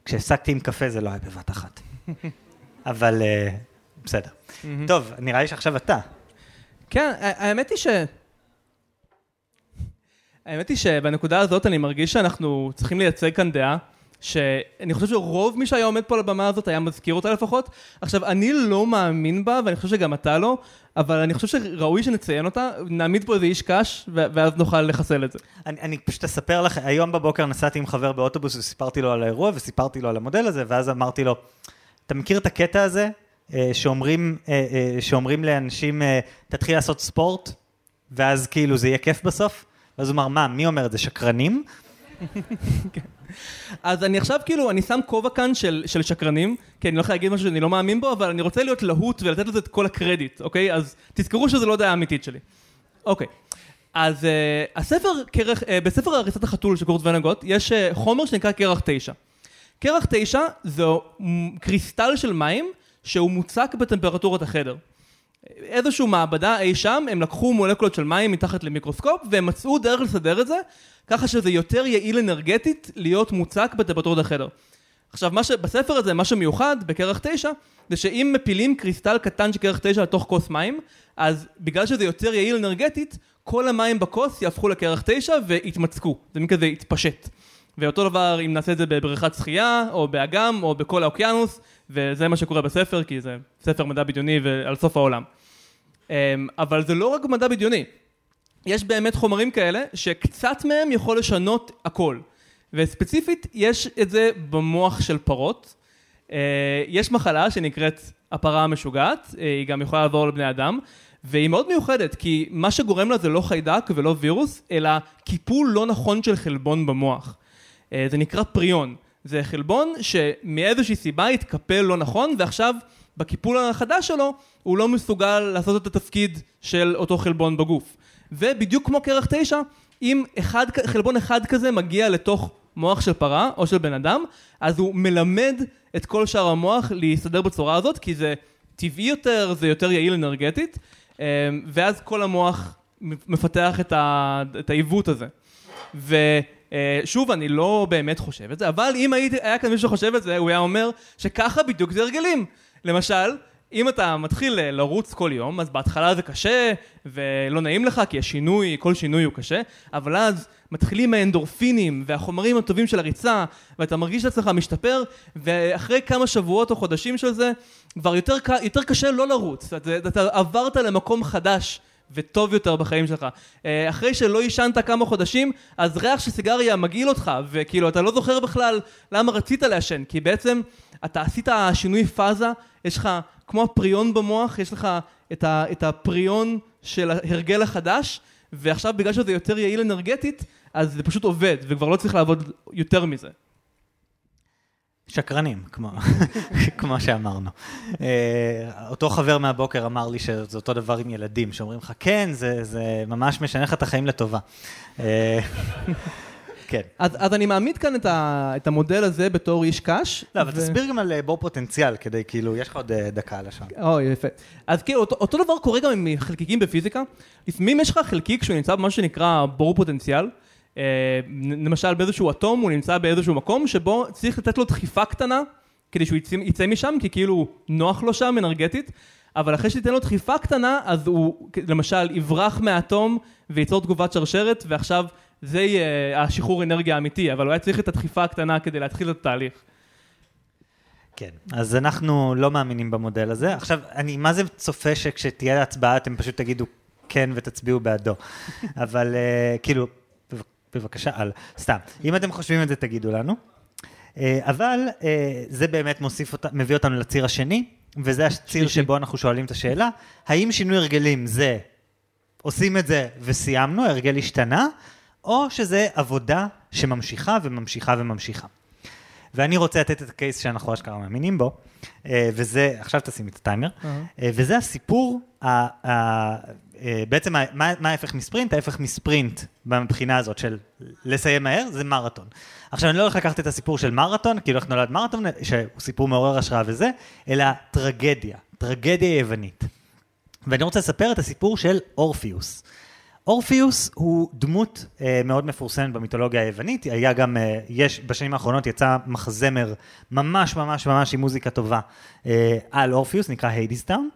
כשהפסקתי עם קפה זה לא היה בבת אחת. אבל אה, בסדר. טוב, נראה לי שעכשיו אתה.
כן, האמת היא ש... האמת היא שבנקודה הזאת אני מרגיש שאנחנו צריכים לייצג כאן דעה שאני חושב שרוב מי שהיה עומד פה על הבמה הזאת היה מזכיר אותה לפחות. עכשיו, אני לא מאמין בה, ואני חושב שגם אתה לא, אבל אני חושב שראוי שנציין אותה, נעמיד פה איזה איש קש, ואז נוכל לחסל את זה.
אני, אני פשוט אספר לך, היום בבוקר נסעתי עם חבר באוטובוס וסיפרתי לו על האירוע וסיפרתי לו על המודל הזה, ואז אמרתי לו, אתה מכיר את הקטע הזה אה, שאומרים, אה, אה, שאומרים לאנשים, תתחיל לעשות ספורט, ואז כאילו זה יהיה כיף בסוף? ואז הוא אמר, מה, מי אומר את זה, שקרנים?
אז אני עכשיו כאילו, אני שם כובע כאן של, של שקרנים, כי אני לא יכול להגיד משהו שאני לא מאמין בו, אבל אני רוצה להיות להוט ולתת לזה את כל הקרדיט, אוקיי? אז תזכרו שזו לא דעה אמיתית שלי. אוקיי. אז uh, הספר, קרח, uh, בספר הריסת החתול של קורט ונגוט, יש uh, חומר שנקרא קרח 9. קרח 9 זו מ, קריסטל של מים שהוא מוצק בטמפרטורת החדר. איזושהי מעבדה אי שם, הם לקחו מולקולות של מים מתחת למיקרוסקופ והם מצאו דרך לסדר את זה, ככה שזה יותר יעיל אנרגטית להיות מוצק בטמפרטורת החדר. עכשיו, מה שבספר הזה, מה שמיוחד בקרח 9, זה שאם מפילים קריסטל קטן של קרח 9 לתוך כוס מים, אז בגלל שזה יותר יעיל אנרגטית, כל המים בכוס יהפכו לקרח 9 ויתמצקו. זה מין כזה יתפשט. ואותו דבר אם נעשה את זה בבריכת שחייה, או באגם, או בכל האוקיינוס, וזה מה שקורה בספר, כי זה ספר מדע בדיוני ועל סוף העולם. אמ, אבל זה לא רק מדע בדיוני. יש באמת חומרים כאלה שקצת מהם יכול לשנות הכל. וספציפית, יש את זה במוח של פרות. אה, יש מחלה שנקראת הפרה המשוגעת, אה, היא גם יכולה לעבור לבני אדם, והיא מאוד מיוחדת, כי מה שגורם לה זה לא חיידק ולא וירוס, אלא קיפול לא נכון של חלבון במוח. אה, זה נקרא פריון. זה חלבון שמאיזושהי סיבה התקפל לא נכון, ועכשיו בקיפול החדש שלו הוא לא מסוגל לעשות את התפקיד של אותו חלבון בגוף. ובדיוק כמו קרח 9, אם אחד, חלבון אחד כזה מגיע לתוך מוח של פרה או של בן אדם, אז הוא מלמד את כל שאר המוח להסתדר בצורה הזאת, כי זה טבעי יותר, זה יותר יעיל אנרגטית, אמ, ואז כל המוח מפתח את, ה, את העיוות הזה. ושוב, אני לא באמת חושב את זה, אבל אם הייתי, היה כאן מישהו שחושב את זה, הוא היה אומר שככה בדיוק זה הרגלים. למשל, אם אתה מתחיל אה, לרוץ כל יום, אז בהתחלה זה קשה ולא נעים לך, כי השינוי, כל שינוי הוא קשה, אבל אז מתחילים האנדורפינים והחומרים הטובים של הריצה, ואתה מרגיש את עצמך משתפר, ואחרי כמה שבועות או חודשים של זה, כבר יותר, יותר קשה לא לרוץ. אתה, אתה עברת למקום חדש. וטוב יותר בחיים שלך. אה, אחרי שלא עישנת כמה חודשים, אז ריח של סיגריה מגעיל אותך, וכאילו אתה לא זוכר בכלל למה רצית לעשן, כי בעצם אתה עשית שינוי פאזה, יש לך, כמו הפריון במוח, יש לך את, ה, את הפריון של ההרגל החדש, ועכשיו בגלל שזה יותר יעיל אנרגטית, אז זה פשוט עובד, וכבר לא צריך לעבוד יותר מזה.
שקרנים, כמו, כמו שאמרנו. אה, אותו חבר מהבוקר אמר לי שזה אותו דבר עם ילדים, שאומרים לך, כן, זה, זה ממש משנה לך את החיים לטובה. אה, כן.
אז, אז אני מעמיד כאן את, ה, את המודל הזה בתור איש קש.
לא, אבל ו... תסביר גם על אה, בור פוטנציאל, כדי כאילו, יש לך עוד דקה על השעון.
או, יפה. אז כאילו, אותו, אותו דבר קורה גם עם חלקיקים בפיזיקה. לפעמים יש לך חלקיק שהוא נמצא במה שנקרא בור פוטנציאל. אה, למשל באיזשהו אטום הוא נמצא באיזשהו מקום שבו צריך לתת לו דחיפה קטנה כדי שהוא יצא, יצא משם כי כאילו נוח לו שם אנרגטית אבל אחרי שתיתן לו דחיפה קטנה אז הוא למשל יברח מהאטום וייצור תגובת שרשרת ועכשיו זה יהיה השחרור אנרגיה האמיתי אבל הוא היה צריך את הדחיפה הקטנה כדי להתחיל את התהליך.
כן, אז אנחנו לא מאמינים במודל הזה. עכשיו, אני מה זה צופה שכשתהיה הצבעה אתם פשוט תגידו כן ותצביעו בעדו. אבל uh, כאילו, בבקשה, על. סתם. אם אתם חושבים את זה, תגידו לנו. אה, אבל אה, זה באמת מוסיף אותה, מביא אותנו לציר השני, וזה הציר שבו אנחנו שואלים את השאלה, האם שינוי הרגלים זה עושים את זה וסיימנו, הרגל השתנה, או שזה עבודה שממשיכה וממשיכה וממשיכה. ואני רוצה לתת את הקייס שאנחנו אשכרה מאמינים בו, אה, וזה, עכשיו תשימי את הטיימר, uh-huh. וזה הסיפור אה, בעצם מה, מה ההפך מספרינט? ההפך מספרינט מבחינה הזאת של לסיים מהר זה מרתון. עכשיו אני לא הולך לקחת את הסיפור של מרתון, כאילו איך נולד מרתון, שהוא סיפור מעורר השראה וזה, אלא טרגדיה, טרגדיה יוונית. ואני רוצה לספר את הסיפור של אורפיוס. אורפיוס הוא דמות אה, מאוד מפורסמת במיתולוגיה היוונית, היה גם, אה, יש, בשנים האחרונות יצא מחזמר ממש ממש ממש עם מוזיקה טובה אה, על אורפיוס, נקרא Hadestown.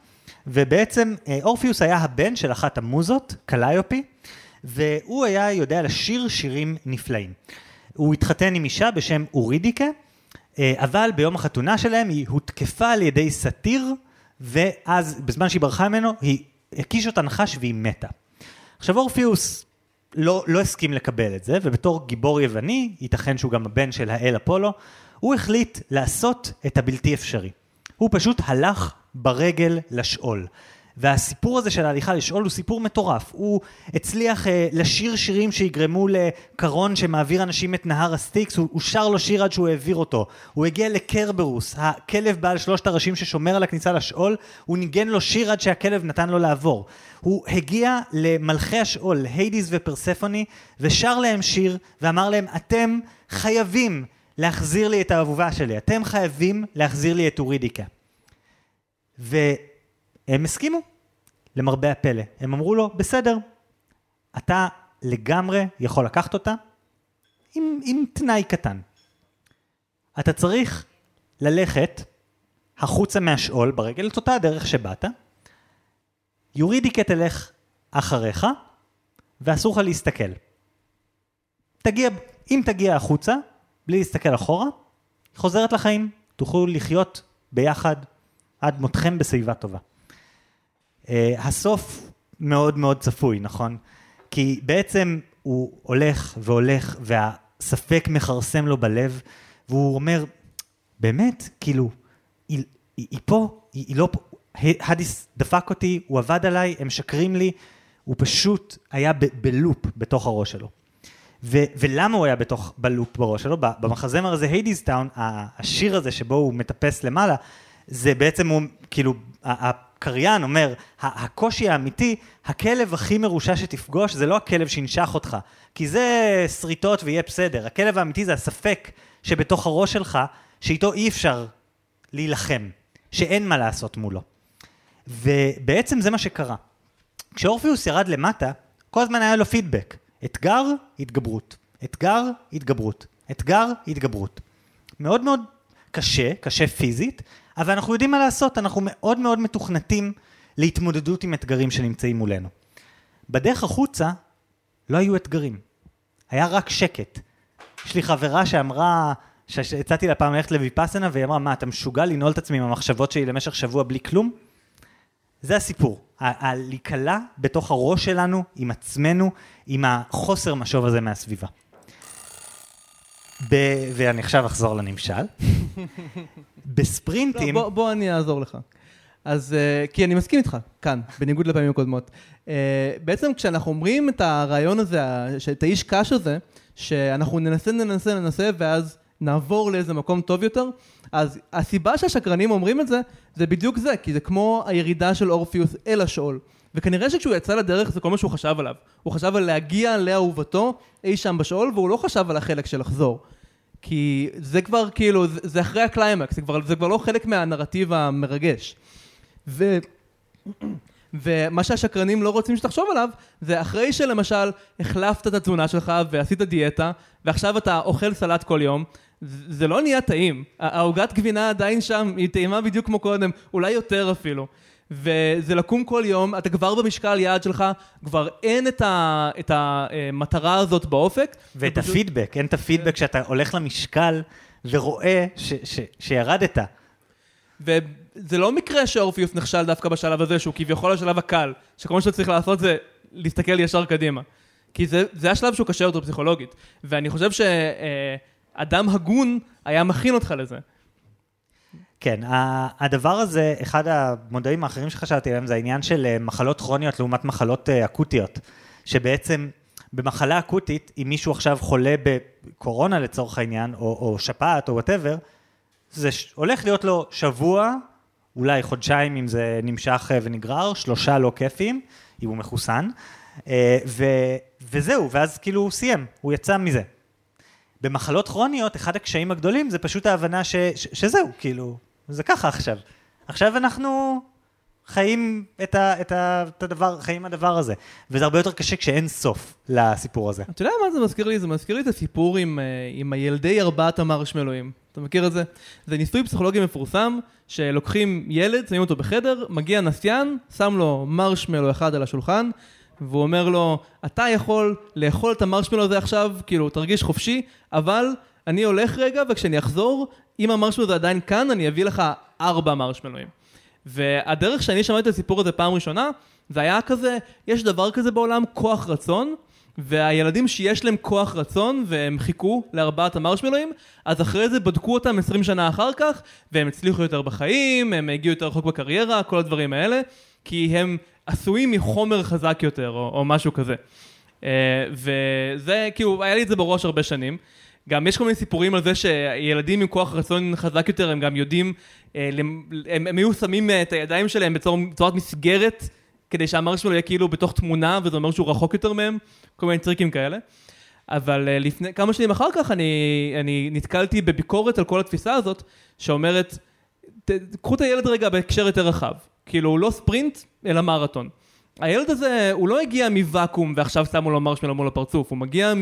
ובעצם אה, אורפיוס היה הבן של אחת המוזות, קליופי, והוא היה יודע לשיר שירים נפלאים. הוא התחתן עם אישה בשם אורידיקה, אה, אבל ביום החתונה שלהם היא הותקפה על ידי סאטיר, ואז בזמן שהיא ברחה ממנו, היא הכיש אותה נחש והיא מתה. עכשיו אורפיוס לא, לא הסכים לקבל את זה, ובתור גיבור יווני, ייתכן שהוא גם הבן של האל אפולו, הוא החליט לעשות את הבלתי אפשרי. הוא פשוט הלך ברגל לשאול. והסיפור הזה של ההליכה לשאול הוא סיפור מטורף. הוא הצליח אה, לשיר שירים שיגרמו לכארון שמעביר אנשים את נהר הסטיקס, הוא, הוא שר לו שיר עד שהוא העביר אותו. הוא הגיע לקרברוס, הכלב בעל שלושת הראשים ששומר על הכניסה לשאול, הוא ניגן לו שיר עד שהכלב נתן לו לעבור. הוא הגיע למלכי השאול, היידיס ופרספוני, ושר להם שיר, ואמר להם, אתם חייבים להחזיר לי את האהובה שלי, אתם חייבים להחזיר לי את אורידיקה. והם הסכימו, למרבה הפלא. הם אמרו לו, בסדר, אתה לגמרי יכול לקחת אותה עם, עם תנאי קטן. אתה צריך ללכת החוצה מהשאול ברגל, את אותה הדרך שבאת, יורידיקה תלך אחריך, ואסור לך להסתכל. תגיע, אם תגיע החוצה, בלי להסתכל אחורה, חוזרת לחיים, תוכלו לחיות ביחד עד מותכם בשיבה טובה. Uh, הסוף מאוד מאוד צפוי, נכון? כי בעצם הוא הולך והולך והספק מכרסם לו בלב, והוא אומר, באמת, כאילו, היא, היא, היא פה, היא, היא לא פה, האדס דפק אותי, הוא עבד עליי, הם משקרים לי, הוא פשוט היה ב- בלופ בתוך הראש שלו. ו- ולמה הוא היה בתוך, בלופ בראש שלו? במחזמר הזה, Hadestown, השיר הזה שבו הוא מטפס למעלה, זה בעצם הוא, כאילו, הקריין אומר, הקושי האמיתי, הכלב הכי מרושע שתפגוש זה לא הכלב שינשך אותך, כי זה שריטות ויהיה בסדר. הכלב האמיתי זה הספק שבתוך הראש שלך, שאיתו אי אפשר להילחם, שאין מה לעשות מולו. ובעצם זה מה שקרה. כשאורפיוס ירד למטה, כל הזמן היה לו פידבק. אתגר, התגברות. אתגר, התגברות. אתגר, התגברות. מאוד מאוד קשה, קשה פיזית, אבל אנחנו יודעים מה לעשות, אנחנו מאוד מאוד מתוכנתים להתמודדות עם אתגרים שנמצאים מולנו. בדרך החוצה לא היו אתגרים, היה רק שקט. יש לי חברה שאמרה, שהצעתי לה פעם ללכת לויפאסנה, והיא אמרה, מה, אתה משוגע לנעול את עצמי עם המחשבות שלי למשך שבוע בלי כלום? זה הסיפור, להיקלע בתוך הראש שלנו, עם עצמנו, עם החוסר משוב הזה מהסביבה. ב... ואני עכשיו אחזור לנמשל. בספרינטים...
לא, בוא, בוא אני אעזור לך. אז, uh, כי אני מסכים איתך, כאן, בניגוד לפעמים הקודמות. Uh, בעצם כשאנחנו אומרים את הרעיון הזה, את האיש קש הזה, שאנחנו ננסה, ננסה, ננסה, ואז נעבור לאיזה מקום טוב יותר, אז הסיבה שהשקרנים אומרים את זה, זה בדיוק זה, כי זה כמו הירידה של אורפיוס אל השאול. וכנראה שכשהוא יצא לדרך זה כל מה שהוא חשב עליו. הוא חשב על להגיע לאהובתו אי שם בשאול, והוא לא חשב על החלק של לחזור. כי זה כבר כאילו, זה, אחרי הקליימקס, זה כבר, זה כבר לא חלק מהנרטיב המרגש. ו... ומה שהשקרנים לא רוצים שתחשוב עליו, זה אחרי שלמשל החלפת את התזונה שלך ועשית דיאטה, ועכשיו אתה אוכל סלט כל יום, זה לא נהיה טעים. העוגת גבינה עדיין שם, היא טעימה בדיוק כמו קודם, אולי יותר אפילו. וזה לקום כל יום, אתה כבר במשקל יעד שלך, כבר אין את, ה, את המטרה הזאת באופק.
ואת ופשוט... הפידבק, אין את הפידבק שאתה הולך למשקל ורואה ש, ש, שירדת.
וזה לא מקרה שאורפיוס נכשל דווקא בשלב הזה, שהוא כביכול השלב הקל, שכל מה שאתה צריך לעשות זה להסתכל ישר קדימה. כי זה, זה השלב שהוא קשה יותר פסיכולוגית. ואני חושב שאדם הגון היה מכין אותך לזה.
כן, הדבר הזה, אחד המודלים האחרים שחשבתי עליהם זה העניין של אה, מחלות כרוניות לעומת מחלות אה, אקוטיות, שבעצם במחלה אקוטית, אם מישהו עכשיו חולה בקורונה לצורך העניין, או, או שפעת או וואטאבר, זה הולך להיות לו שבוע, אולי חודשיים אם זה נמשך אה, ונגרר, שלושה לא כיפים, אם הוא מחוסן, ו, וזהו, ואז כאילו הוא סיים, הוא יצא מזה. במחלות כרוניות, אחד הקשיים הגדולים זה פשוט ההבנה ש, ש, שזהו, כאילו, זה ככה עכשיו. עכשיו אנחנו חיים את, ה, את, ה, את הדבר, חיים הדבר הזה. וזה הרבה יותר קשה כשאין סוף לסיפור הזה.
אתה יודע מה זה מזכיר לי? זה מזכיר לי את הסיפור עם, אה, עם הילדי ארבעת המרשמלואים. אתה מכיר את זה? זה ניסוי פסיכולוגי מפורסם, שלוקחים ילד, שמים אותו בחדר, מגיע נסיין, שם לו מרשמלו אחד על השולחן, והוא אומר לו, אתה יכול לאכול את המרשמלו הזה עכשיו, כאילו, תרגיש חופשי, אבל אני הולך רגע, וכשאני אחזור, אם המרשמלו הזה עדיין כאן, אני אביא לך ארבע מרשמלואים. והדרך שאני שמעתי את הסיפור הזה פעם ראשונה, זה היה כזה, יש דבר כזה בעולם, כוח רצון, והילדים שיש להם כוח רצון והם חיכו לארבעת המרשמלואים, אז אחרי זה בדקו אותם 20 שנה אחר כך, והם הצליחו יותר בחיים, הם הגיעו יותר רחוק בקריירה, כל הדברים האלה, כי הם עשויים מחומר חזק יותר, או, או משהו כזה. אה, וזה, כאילו, היה לי את זה בראש הרבה שנים. גם יש כל מיני סיפורים על זה שילדים עם כוח רצון חזק יותר, הם גם יודעים, אה, הם, הם היו שמים את הידיים שלהם בצורת מסגרת, כדי שהמרשמלו יהיה כאילו בתוך תמונה, וזה אומר שהוא רחוק יותר מהם, כל מיני טריקים כאלה. אבל אה, לפני, כמה שנים אחר כך אני, אני נתקלתי בביקורת על כל התפיסה הזאת, שאומרת, קחו את הילד רגע בהקשר יותר רחב. כאילו, לא ספרינט, אלא מרתון. הילד הזה, הוא לא הגיע מוואקום ועכשיו שמו לו מרשמלו מול הפרצוף, הוא מגיע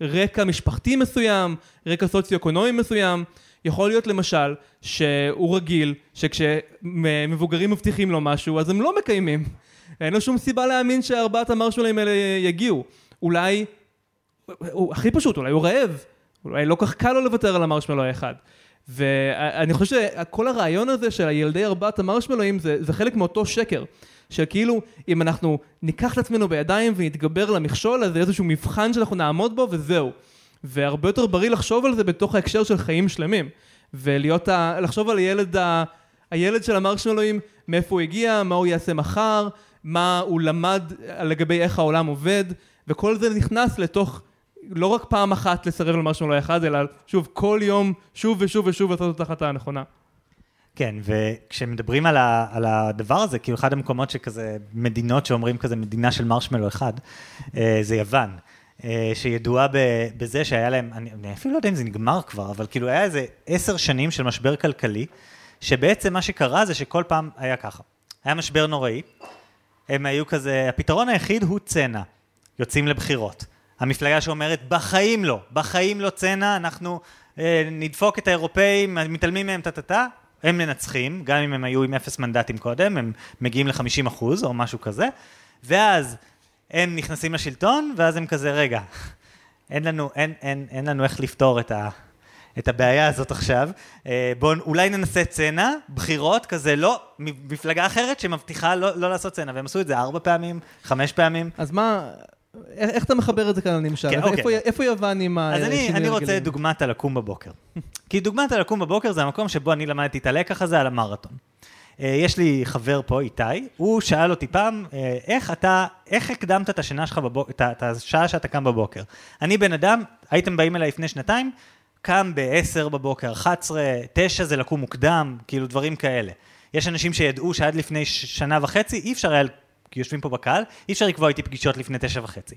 מרקע משפחתי מסוים, רקע סוציו-אקונומי מסוים. יכול להיות למשל שהוא רגיל שכשמבוגרים מבטיחים לו משהו אז הם לא מקיימים. אין לו שום סיבה להאמין שארבעת המרשמלים האלה יגיעו. אולי, הוא הכי פשוט, אולי הוא רעב. אולי לא כך קל לו לוותר על המרשמלו האחד. ואני חושב שכל הרעיון הזה של הילדי ארבעת המרשמלואים זה, זה חלק מאותו שקר. של כאילו, אם אנחנו ניקח את עצמנו בידיים ונתגבר למכשול, אז זה איזשהו מבחן שאנחנו נעמוד בו וזהו. והרבה יותר בריא לחשוב על זה בתוך ההקשר של חיים שלמים. ולהיות, ה... לחשוב על הילד, ה... הילד של המרשמלואים, מאיפה הוא הגיע, מה הוא יעשה מחר, מה הוא למד לגבי איך העולם עובד, וכל זה נכנס לתוך לא רק פעם אחת לסרב למרשמלו אחד, אלא שוב, כל יום, שוב ושוב ושוב לעשות את ההחלטה הנכונה.
כן, וכשמדברים על, ה, על הדבר הזה, כאילו אחד המקומות שכזה, מדינות שאומרים כזה מדינה של מרשמלו אחד, אה, זה יוון. אה, שידועה בזה שהיה להם, אני, אני אפילו לא יודע אם זה נגמר כבר, אבל כאילו היה איזה עשר שנים של משבר כלכלי, שבעצם מה שקרה זה שכל פעם היה ככה. היה משבר נוראי, הם היו כזה, הפתרון היחיד הוא צנע, יוצאים לבחירות. המפלגה שאומרת, בחיים לא, בחיים לא צנע, אנחנו אה, נדפוק את האירופאים, מתעלמים מהם טה-טה-טה, הם מנצחים, גם אם הם היו עם אפס מנדטים קודם, הם מגיעים ל-50 אחוז או משהו כזה, ואז הם נכנסים לשלטון, ואז הם כזה, רגע, אין לנו, אין, אין, אין לנו איך לפתור את, ה, את הבעיה הזאת עכשיו. אה, בואו אולי ננסה צנע, בחירות, כזה לא, מפלגה אחרת שמבטיחה לא, לא לעשות צנע, והם עשו את זה ארבע פעמים, חמש פעמים.
אז מה, איך אתה מחבר את זה כאן לנמשל? כן, אוקיי. איפה, איפה יוון עם
השינוי הרגלים? אז אני, אני רוצה דוגמת הלקום בבוקר. כי דוגמת הלקום בבוקר זה המקום שבו אני למדתי את הלקח הזה על המרתון. אה, יש לי חבר פה, איתי, הוא שאל אותי פעם, אה, איך אתה, איך הקדמת את השינה שלך בבוקר, את השעה שאתה קם בבוקר? אני בן אדם, הייתם באים אליי לפני שנתיים, קם ב-10 בבוקר, 11, 9 זה לקום מוקדם, כאילו דברים כאלה. יש אנשים שידעו שעד לפני שנה וחצי אי אפשר היה, יושבים פה בקהל, אי אפשר לקבוע איתי פגישות לפני תשע וחצי.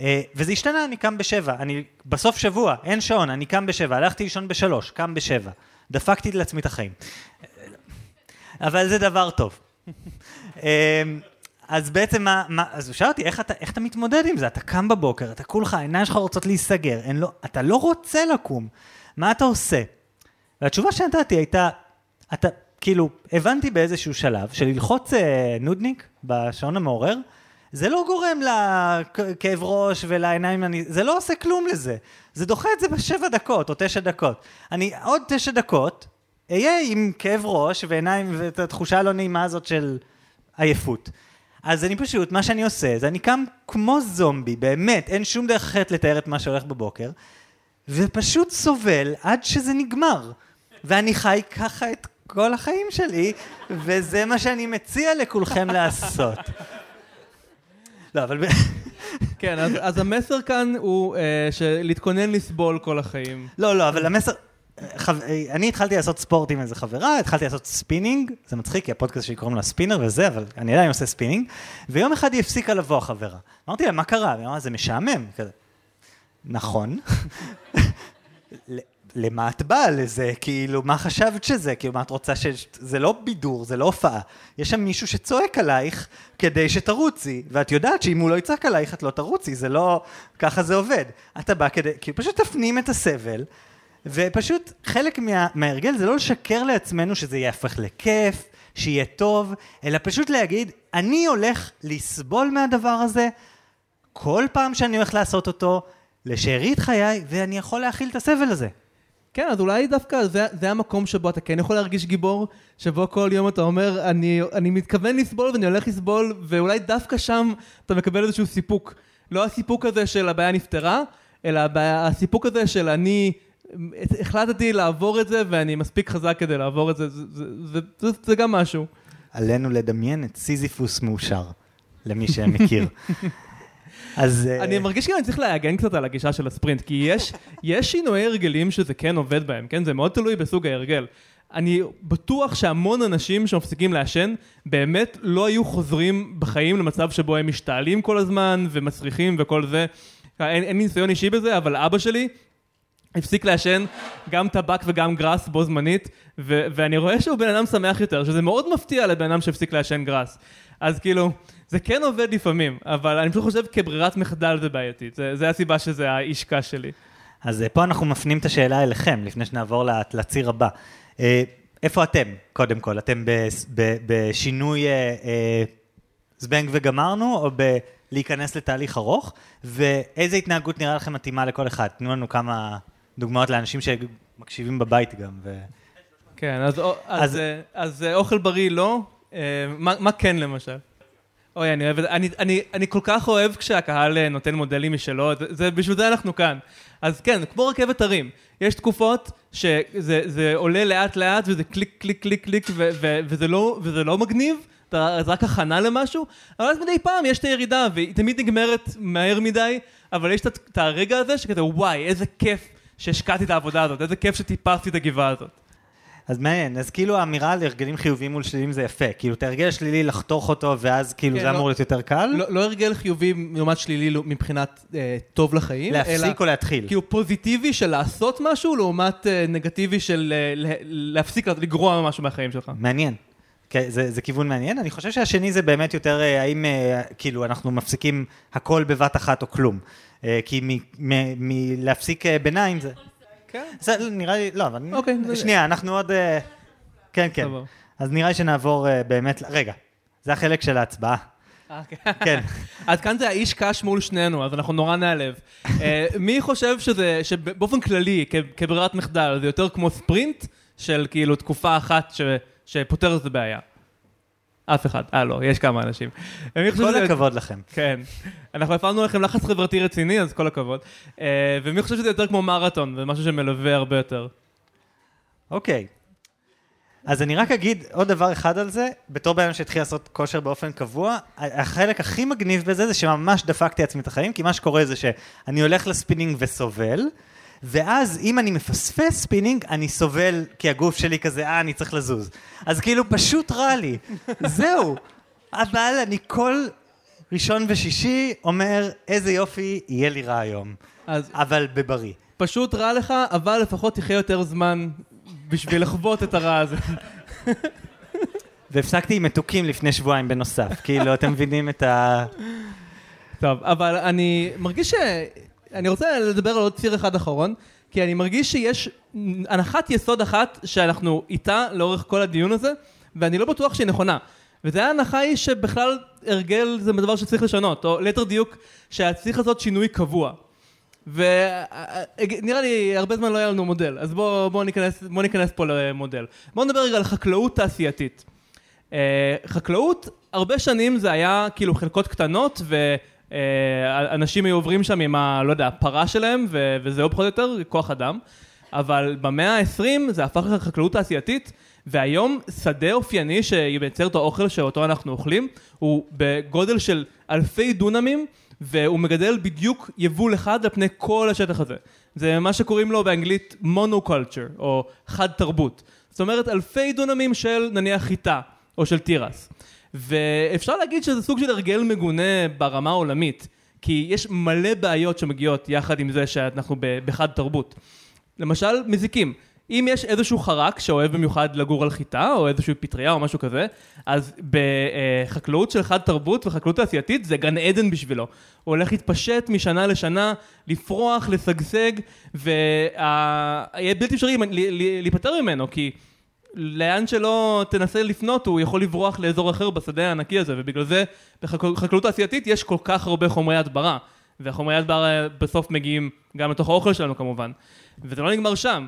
אה, וזה השתנה, אני קם בשבע, אני בסוף שבוע, אין שעון, אני קם בשבע, הלכתי לישון בשלוש, קם בשבע. דפקתי לעצמי את החיים. אבל זה דבר טוב. אמ, אז בעצם מה, מה, אז הוא שאל אותי, איך אתה, איך אתה מתמודד עם זה? אתה קם בבוקר, אתה כולך, העיניים שלך רוצות להיסגר, לא, אתה לא רוצה לקום, מה אתה עושה? והתשובה שנתתי הייתה, אתה, כאילו, הבנתי באיזשהו שלב שללחוץ אה, נודניק בשעון המעורר, זה לא גורם לכאב ראש ולעיניים, אני, זה לא עושה כלום לזה. זה דוחה את זה בשבע דקות או תשע דקות. אני עוד תשע דקות אהיה עם כאב ראש ועיניים ואת התחושה הלא נעימה הזאת של עייפות. אז אני פשוט, מה שאני עושה זה אני קם כמו זומבי, באמת, אין שום דרך אחרת לתאר את מה שהולך בבוקר, ופשוט סובל עד שזה נגמר. ואני חי ככה את כל החיים שלי, וזה מה שאני מציע לכולכם לעשות. לא, אבל...
כן, אז, אז המסר כאן הוא אה, שלהתכונן לסבול כל החיים.
לא, לא, אבל המסר... אני התחלתי לעשות ספורט עם איזה חברה, התחלתי לעשות ספינינג, זה מצחיק, כי הפודקאסט שלי קוראים לה ספינר וזה, אבל אני עדיין עושה ספינינג, ויום אחד היא הפסיקה לבוא החברה. אמרתי לה, מה קרה? היא אמרה, זה משעמם. כזה. נכון. למה את באה לזה? כאילו, מה חשבת שזה? כאילו, מה את רוצה ש... זה לא בידור, זה לא הופעה. יש שם מישהו שצועק עלייך כדי שתרוצי, ואת יודעת שאם הוא לא יצעק עלייך, את לא תרוצי, זה לא... ככה זה עובד. אתה בא כדי... כאילו, פשוט תפנים את הסבל, ופשוט חלק מה, מההרגל זה לא לשקר לעצמנו שזה יהפך לכיף, שיהיה טוב, אלא פשוט להגיד, אני הולך לסבול מהדבר הזה כל פעם שאני הולך לעשות אותו, לשארית חיי, ואני יכול להכיל את הסבל הזה.
כן, אז אולי דווקא זה, זה המקום שבו אתה כן יכול להרגיש גיבור, שבו כל יום אתה אומר, אני, אני מתכוון לסבול ואני הולך לסבול, ואולי דווקא שם אתה מקבל איזשהו סיפוק. לא הסיפוק הזה של הבעיה נפתרה, אלא הסיפוק הזה של אני החלטתי לעבור את זה ואני מספיק חזק כדי לעבור את זה, זה, זה, זה, זה, זה גם משהו.
עלינו לדמיין את סיזיפוס מאושר, למי שמכיר. אז...
אני uh... מרגיש כאילו אני צריך להגן קצת על הגישה של הספרינט, כי יש, יש שינויי הרגלים שזה כן עובד בהם, כן? זה מאוד תלוי בסוג ההרגל. אני בטוח שהמון אנשים שמפסיקים לעשן באמת לא היו חוזרים בחיים למצב שבו הם משתעלים כל הזמן ומסריחים וכל זה. אין, אין ניסיון אישי בזה, אבל אבא שלי הפסיק לעשן גם טבק וגם גראס בו זמנית, ו- ואני רואה שהוא בן אדם שמח יותר, שזה מאוד מפתיע לבן אדם שהפסיק לעשן גראס. אז כאילו, זה כן עובד לפעמים, אבל אני פשוט חושב כברירת מחדל זה בעייתית, זה, זה הסיבה שזה האישקה שלי.
אז אה, פה אנחנו מפנים את השאלה אליכם, לפני שנעבור לציר הבא. אה, איפה אתם, קודם כל? אתם בשינוי אה, זבנג וגמרנו, או בלהיכנס לתהליך ארוך? ואיזה התנהגות נראה לכם מתאימה לכל אחד? תנו לנו כמה דוגמאות לאנשים שמקשיבים בבית גם. ו...
כן, אז, אז, אז, אה, אז אה, אוכל בריא לא, אה, מה, מה כן למשל? אוי, אני אוהב את זה. אני, אני, אני כל כך אוהב כשהקהל נותן מודלים משלו, זה, בשביל זה אנחנו כאן. אז כן, כמו רכבת הרים. יש תקופות שזה עולה לאט לאט וזה קליק, קליק, קליק, קליק, ו, ו, וזה, לא, וזה לא מגניב, זה רק הכנה למשהו, אבל אז מדי פעם יש את הירידה, והיא תמיד נגמרת מהר מדי, אבל יש את הרגע הזה שכזה, וואי, איזה כיף שהשקעתי את העבודה הזאת, איזה כיף שטיפסתי את הגבעה הזאת.
אז מעניין, אז כאילו האמירה על הרגלים חיוביים מול שליליים זה יפה, כאילו את ההרגל השלילי לחתוך אותו ואז כאילו
כן,
זה
לא-
אמור להיות יותר קל,
לא, לא הרגל חיובי לעומת שלילי לא- מבחינת אה, טוב לחיים, אלא
להפסיק או להתחיל.
כאילו פוזיטיבי של לעשות משהו לעומת אה, נגטיבי של אה, לה- להפסיק לגרוע משהו מהחיים שלך.
מעניין. כן, זה, זה כיוון מעניין. אני חושב שהשני זה באמת יותר אה, האם אה, כאילו אנחנו מפסיקים הכל בבת אחת או כלום. אה, כי מלהפסיק אה, ביניים זה...
כן.
זה נראה לי, לא, אבל...
אוקיי,
שנייה, אנחנו עוד... אה, כן, כן. אז נראה לי שנעבור אה, באמת... רגע, זה החלק של ההצבעה.
אה, כן.
כן.
עד כאן זה האיש קש מול שנינו, אז אנחנו נורא נעלב. מי חושב שזה, שבאופן כללי, כברירת מחדל, זה יותר כמו ספרינט של כאילו תקופה אחת שפותרת את הבעיה? אף אחד. אה, לא, יש כמה אנשים.
כל הכבוד לכם.
כן. אנחנו הפעלנו לכם לחץ חברתי רציני, אז כל הכבוד. אה, ומי חושב שזה יותר כמו מרתון, זה משהו שמלווה הרבה יותר.
אוקיי. אז אני רק אגיד עוד דבר אחד על זה, בתור בן אדם שהתחיל לעשות כושר באופן קבוע, החלק הכי מגניב בזה זה שממש דפקתי לעצמי את החיים, כי מה שקורה זה שאני הולך לספינינג וסובל, ואז אם אני מפספס ספינינג, אני סובל כי הגוף שלי כזה, אה, אני צריך לזוז. אז כאילו פשוט רע לי, זהו. אבל אני כל ראשון ושישי אומר, איזה יופי, יהיה לי רע היום.
רע
אבל בבריא.
פשוט רע לך, אבל לפחות תחיה יותר זמן בשביל לחוות את הרע הזה.
והפסקתי עם מתוקים לפני שבועיים בנוסף, כאילו, אתם מבינים את ה...
טוב, אבל אני מרגיש. אני רוצה לדבר על עוד ציר אחד אחרון, כי אני מרגיש שיש הנחת יסוד אחת שאנחנו איתה לאורך כל הדיון הזה, ואני לא בטוח שהיא נכונה. וזה ההנחה היא שבכלל הרגל זה דבר שצריך לשנות, או ליתר דיוק, שצריך לעשות שינוי קבוע. ונראה לי הרבה זמן לא היה לנו מודל, אז בואו בוא ניכנס, בוא ניכנס פה למודל. בואו נדבר רגע על חקלאות תעשייתית. אה, חקלאות, הרבה שנים זה היה כאילו חלקות קטנות ואנשים היו עוברים שם עם ה... לא יודע, הפרה שלהם ו- וזהו פחות או יותר, כוח אדם. אבל במאה ה-20 זה הפך לחקלאות תעשייתית והיום שדה אופייני שמייצר את האוכל שאותו אנחנו אוכלים הוא בגודל של אלפי דונמים והוא מגדל בדיוק יבול אחד על פני כל השטח הזה. זה מה שקוראים לו באנגלית מונוקולצ'ר או חד תרבות. זאת אומרת אלפי דונמים של נניח חיטה או של תירס. ואפשר להגיד שזה סוג של הרגל מגונה ברמה העולמית, כי יש מלא בעיות שמגיעות יחד עם זה שאנחנו בחד תרבות. למשל, מזיקים. אם יש איזשהו חרק שאוהב במיוחד לגור על חיטה, או איזושהי פטריה או משהו כזה, אז בחקלאות של חד תרבות וחקלאות תעשייתית זה גן עדן בשבילו. הוא הולך להתפשט משנה לשנה, לפרוח, לשגשג, ויהיה בלתי אפשרי להיפטר ממנו, כי לאן שלא תנסה לפנות, הוא יכול לברוח לאזור אחר בשדה הענקי הזה, ובגלל זה בחקלאות תעשייתית יש כל כך הרבה חומרי הדברה, והחומרי הדברה בסוף מגיעים גם לתוך האוכל שלנו כמובן, וזה לא נגמר שם.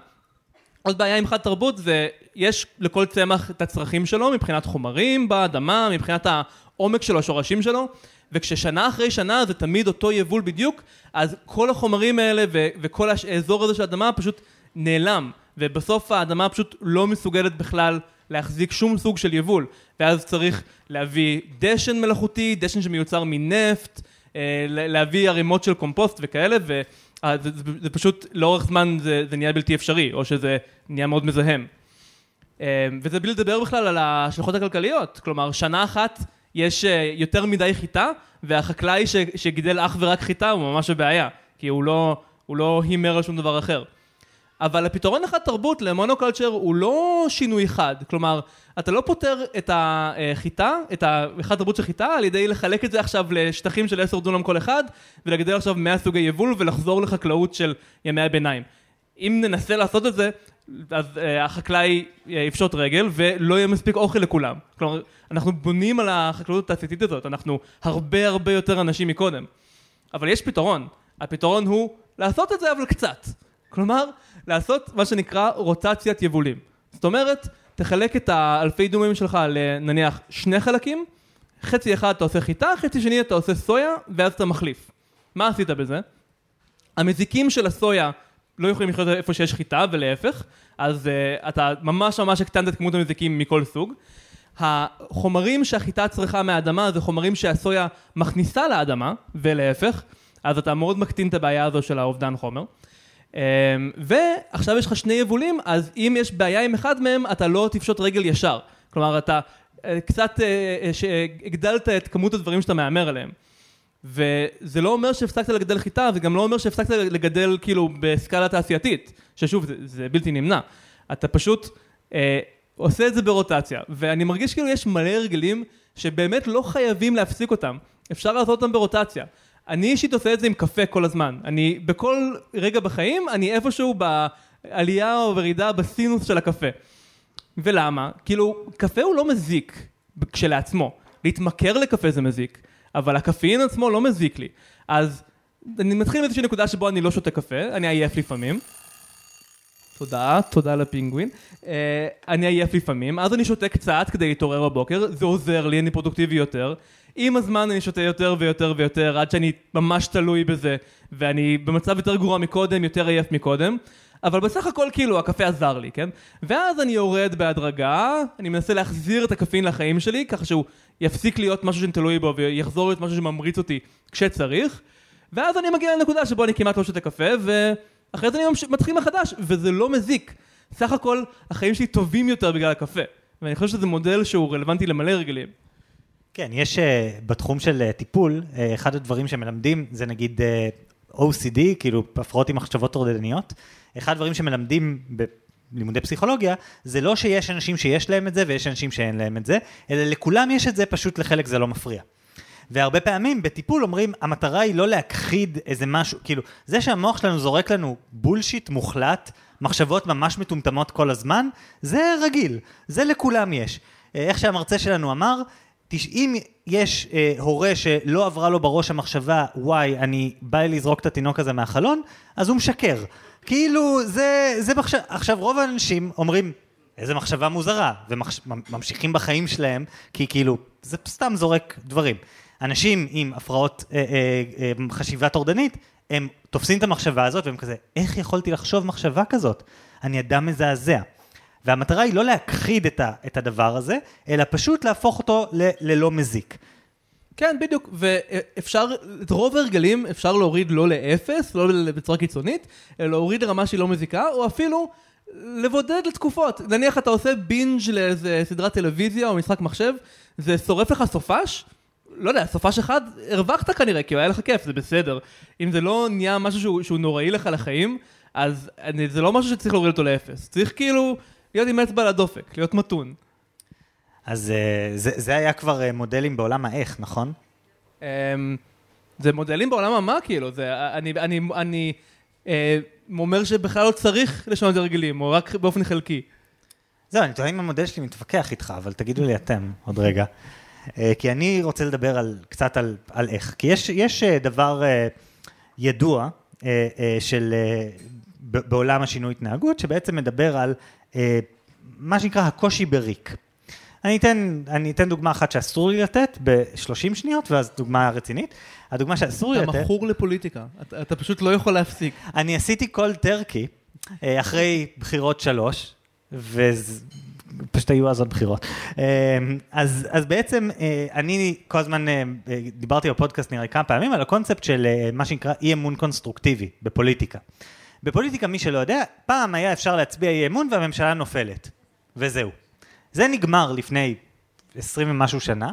עוד בעיה עם חד תרבות זה, יש לכל צמח את הצרכים שלו מבחינת חומרים באדמה, מבחינת העומק של השורשים שלו, וכששנה אחרי שנה זה תמיד אותו יבול בדיוק, אז כל החומרים האלה וכל האזור הזה של האדמה פשוט נעלם, ובסוף האדמה פשוט לא מסוגלת בכלל להחזיק שום סוג של יבול, ואז צריך להביא דשן מלאכותי, דשן שמיוצר מנפט, אה, להביא ערימות של קומפוסט וכאלה, ו... אה, פשוט לאורך זמן זה, זה נהיה בלתי אפשרי, או שזה נהיה מאוד מזהם. אה, וזה בלי לדבר בכלל על ההשלכות הכלכליות, כלומר שנה אחת יש יותר מדי חיטה, והחקלאי ש, שגידל אך ורק חיטה הוא ממש בבעיה, כי הוא לא, הוא לא הימר על שום דבר אחר. אבל הפתרון אחד תרבות למונוקולצ'ר הוא לא שינוי חד, כלומר, אתה לא פותר את החיטה, את האחד תרבות של חיטה, על ידי לחלק את זה עכשיו לשטחים של 10 דונם כל אחד, ולגדל עכשיו 100 סוגי יבול ולחזור לחקלאות של ימי הביניים. אם ננסה לעשות את זה, אז uh, החקלאי uh, יפשוט רגל ולא יהיה מספיק אוכל לכולם. כלומר, אנחנו בונים על החקלאות התעשייתית הזאת, אנחנו הרבה הרבה יותר אנשים מקודם. אבל יש פתרון, הפתרון הוא לעשות את זה אבל קצת. כלומר, לעשות מה שנקרא רוטציית יבולים. זאת אומרת, תחלק את האלפי דומים שלך לנניח שני חלקים, חצי אחד אתה עושה חיטה, חצי שני אתה עושה סויה, ואז אתה מחליף. מה עשית בזה? המזיקים של הסויה לא יכולים לחיות איפה שיש חיטה ולהפך, אז uh, אתה ממש ממש הקטנת את כמות המזיקים מכל סוג. החומרים שהחיטה צריכה מהאדמה זה חומרים שהסויה מכניסה לאדמה, ולהפך, אז אתה מאוד מקטין את הבעיה הזו של האובדן חומר. אמ, ועכשיו יש לך שני יבולים, אז אם יש בעיה עם אחד מהם, אתה לא תפשוט רגל ישר. כלומר, אתה אה, קצת אה, אה, הגדלת את כמות הדברים שאתה מהמר עליהם. וזה לא אומר שהפסקת לגדל חיטה, זה גם לא אומר שהפסקת לגדל כאילו בסקאלה תעשייתית, ששוב, זה, זה בלתי נמנע. אתה פשוט אה, עושה את זה ברוטציה, ואני מרגיש כאילו יש מלא הרגלים שבאמת לא חייבים להפסיק אותם, אפשר לעשות אותם ברוטציה. אני אישית עושה את זה עם קפה כל הזמן. אני, בכל רגע בחיים, אני איפשהו בעלייה או בירידה בסינוס של הקפה. ולמה? כאילו, קפה הוא לא מזיק כשלעצמו. להתמכר לקפה זה מזיק, אבל הקפאין עצמו לא מזיק לי. אז אני מתחיל מאיזושהי נקודה שבו אני לא שותה קפה, אני עייף לפעמים. תודה, תודה לפינגווין. Uh, אני עייף לפעמים, אז אני שותה קצת כדי להתעורר בבוקר, זה עוזר לי, אני פרודוקטיבי יותר. עם הזמן אני שותה יותר ויותר ויותר, עד שאני ממש תלוי בזה, ואני במצב יותר גרוע מקודם, יותר עייף מקודם. אבל בסך הכל כאילו הקפה עזר לי, כן? ואז אני יורד בהדרגה, אני מנסה להחזיר את הקפין לחיים שלי, ככה שהוא יפסיק להיות משהו שאני תלוי בו ויחזור להיות משהו שממריץ אותי כשצריך. ואז אני מגיע לנקודה שבו אני כמעט לא שותה קפה, ואחרי זה אני מתחיל מחדש, וזה לא מזיק. סך הכל החיים שלי טובים יותר בגלל הקפה. ואני חושב שזה מודל שהוא רלוונטי למלא רגלים.
כן, יש uh, בתחום של uh, טיפול, uh, אחד הדברים שמלמדים זה נגיד OCD, כאילו הפרעות עם מחשבות טורדניות. אחד הדברים שמלמדים בלימודי פסיכולוגיה, זה לא שיש אנשים שיש להם את זה ויש אנשים שאין להם את זה, אלא לכולם יש את זה, פשוט לחלק זה לא מפריע. והרבה פעמים בטיפול אומרים, המטרה היא לא להכחיד איזה משהו, כאילו, זה שהמוח שלנו זורק לנו בולשיט מוחלט, מחשבות ממש מטומטמות כל הזמן, זה רגיל, זה לכולם יש. איך שהמרצה שלנו אמר, אם יש אה, הורה שלא עברה לו בראש המחשבה, וואי, אני בא לזרוק את התינוק הזה מהחלון, אז הוא משקר. כאילו, זה, זה מחשב... עכשיו, רוב האנשים אומרים, איזה מחשבה מוזרה, וממשיכים בחיים שלהם, כי כאילו, זה סתם זורק דברים. אנשים עם הפרעות אה, אה, אה, חשיבה טורדנית, הם תופסים את המחשבה הזאת, והם כזה, איך יכולתי לחשוב מחשבה כזאת? אני אדם מזעזע. והמטרה היא לא להכחיד את, ה, את הדבר הזה, אלא פשוט להפוך אותו ל, ללא מזיק.
כן, בדיוק, ואפשר, את רוב ההרגלים אפשר להוריד לא לאפס, לא בצורה קיצונית, אלא להוריד לרמה שהיא לא מזיקה, או אפילו לבודד לתקופות. נניח אתה עושה בינג' לאיזה סדרת טלוויזיה או משחק מחשב, זה שורף לך סופש, לא יודע, סופש אחד, הרווחת כנראה, כי היה לך כיף, זה בסדר. אם זה לא נהיה משהו שהוא, שהוא נוראי לך לחיים, אז אני, זה לא משהו שצריך להוריד אותו לאפס. צריך כאילו להיות עם אצבע על הדופק, להיות מתון.
אז אה, זה, זה היה כבר אה, מודלים בעולם האיך, נכון?
אמ, זה מודלים בעולם המה, כאילו, זה, אני, אני, אני אה, אומר שבכלל לא צריך לשנות הרגלים, או רק באופן חלקי.
זהו, אני טועה אם המודל שלי מתווכח איתך, אבל תגידו לי אתם עוד רגע. כי אני רוצה לדבר על, קצת על, על איך. כי יש, יש דבר ידוע של, בעולם השינוי התנהגות, שבעצם מדבר על מה שנקרא הקושי בריק. אני אתן, אני אתן דוגמה אחת שאסור לי לתת ב-30 שניות, ואז דוגמה רצינית. הדוגמה שאסור לי לתת...
אתה מכור לפוליטיקה, אתה, אתה פשוט לא יכול להפסיק.
אני עשיתי כל טרקי אה, אחרי בחירות שלוש, ופשוט היו אז עוד בחירות. אה, אז, אז בעצם אה, אני כל הזמן דיברתי בפודקאסט נראה כמה פעמים על הקונספט של מה שנקרא אי אמון קונסטרוקטיבי בפוליטיקה. בפוליטיקה, מי שלא יודע, פעם היה אפשר להצביע אי אמון והממשלה נופלת. וזהו. זה נגמר לפני 20 ומשהו שנה,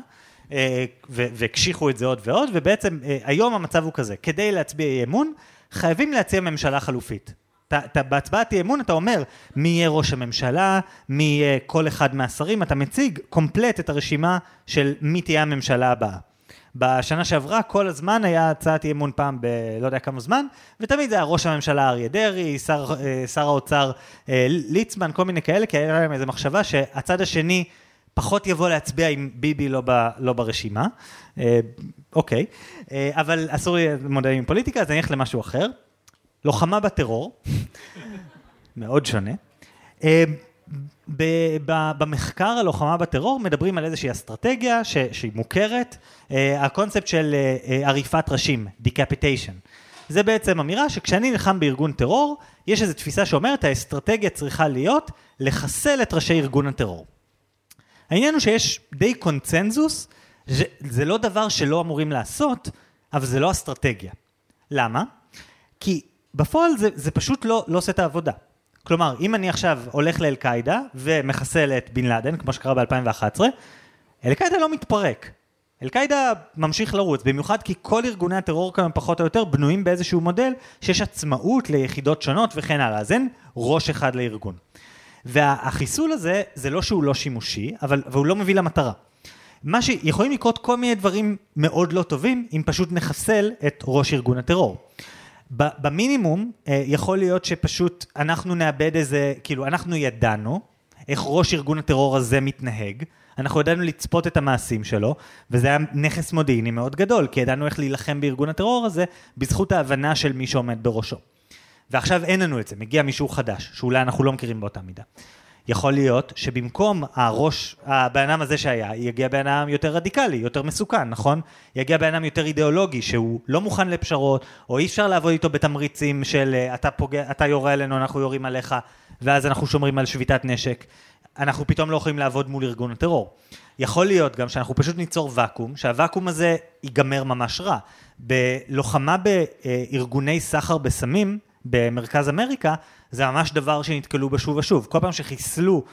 אה, והקשיחו את זה עוד ועוד, ובעצם אה, היום המצב הוא כזה, כדי להצביע אי אמון, חייבים להציע ממשלה חלופית. בהצבעת אי אמון אתה אומר מי יהיה ראש הממשלה, מי יהיה כל אחד מהשרים, אתה מציג קומפלט את הרשימה של מי תהיה הממשלה הבאה. בשנה שעברה כל הזמן היה הצעת אי אמון פעם בלא יודע כמה זמן, ותמיד זה היה ראש הממשלה אריה דרעי, שר, אה, שר האוצר אה, ליצמן, כל מיני כאלה, כי היה להם איזו מחשבה שהצד השני פחות יבוא להצביע עם ביבי לא, ב, לא ברשימה. אה, אוקיי, אבל אסור לי מודלים עם פוליטיקה, אז אני אלך למשהו אחר. לוחמה בטרור, מאוד שונה. במחקר הלוחמה בטרור מדברים על איזושהי אסטרטגיה ש, שהיא מוכרת, uh, הקונספט של uh, עריפת ראשים, decapitation. זה בעצם אמירה שכשאני נלחם בארגון טרור, יש איזו תפיסה שאומרת האסטרטגיה צריכה להיות לחסל את ראשי ארגון הטרור. העניין הוא שיש די קונצנזוס, זה לא דבר שלא אמורים לעשות, אבל זה לא אסטרטגיה. למה? כי בפועל זה, זה פשוט לא, לא עושה את העבודה. כלומר, אם אני עכשיו הולך לאל-קאעידה ומחסל את בן לאדן, כמו שקרה ב-2011, אל-קאעידה לא מתפרק. אל-קאעידה ממשיך לרוץ, במיוחד כי כל ארגוני הטרור כאן פחות או יותר בנויים באיזשהו מודל שיש עצמאות ליחידות שונות וכן הלאה, אז אין ראש אחד לארגון. והחיסול הזה, זה לא שהוא לא שימושי, אבל, והוא לא מביא למטרה. מה שיכולים לקרות כל מיני דברים מאוד לא טובים, אם פשוט נחסל את ראש ארגון הטרור. במינימום, אה, יכול להיות שפשוט אנחנו נאבד איזה, כאילו, אנחנו ידענו איך ראש ארגון הטרור הזה מתנהג, אנחנו ידענו לצפות את המעשים שלו, וזה היה נכס מודיעיני מאוד גדול, כי ידענו איך להילחם בארגון הטרור הזה, בזכות ההבנה של מי שעומד בראשו. ועכשיו אין לנו את זה, מגיע מישהו חדש, שאולי אנחנו לא מכירים באותה מידה. יכול להיות שבמקום הראש, הבן אדם הזה שהיה, יגיע בן אדם יותר רדיקלי, יותר מסוכן, נכון? יגיע בן אדם יותר אידיאולוגי, שהוא לא מוכן לפשרות, או אי אפשר לעבוד איתו בתמריצים של אה, אתה, פוגע, אתה יורה עלינו, אנחנו יורים עליך, ואז אנחנו שומרים על שביתת נשק. אנחנו פתאום לא יכולים לעבוד מול ארגון הטרור. יכול להיות גם שאנחנו פשוט ניצור ואקום, שהוואקום הזה ייגמר ממש רע. בלוחמה בארגוני סחר בסמים במרכז אמריקה, זה ממש דבר שנתקלו בשוב ושוב. כל פעם שחיסלו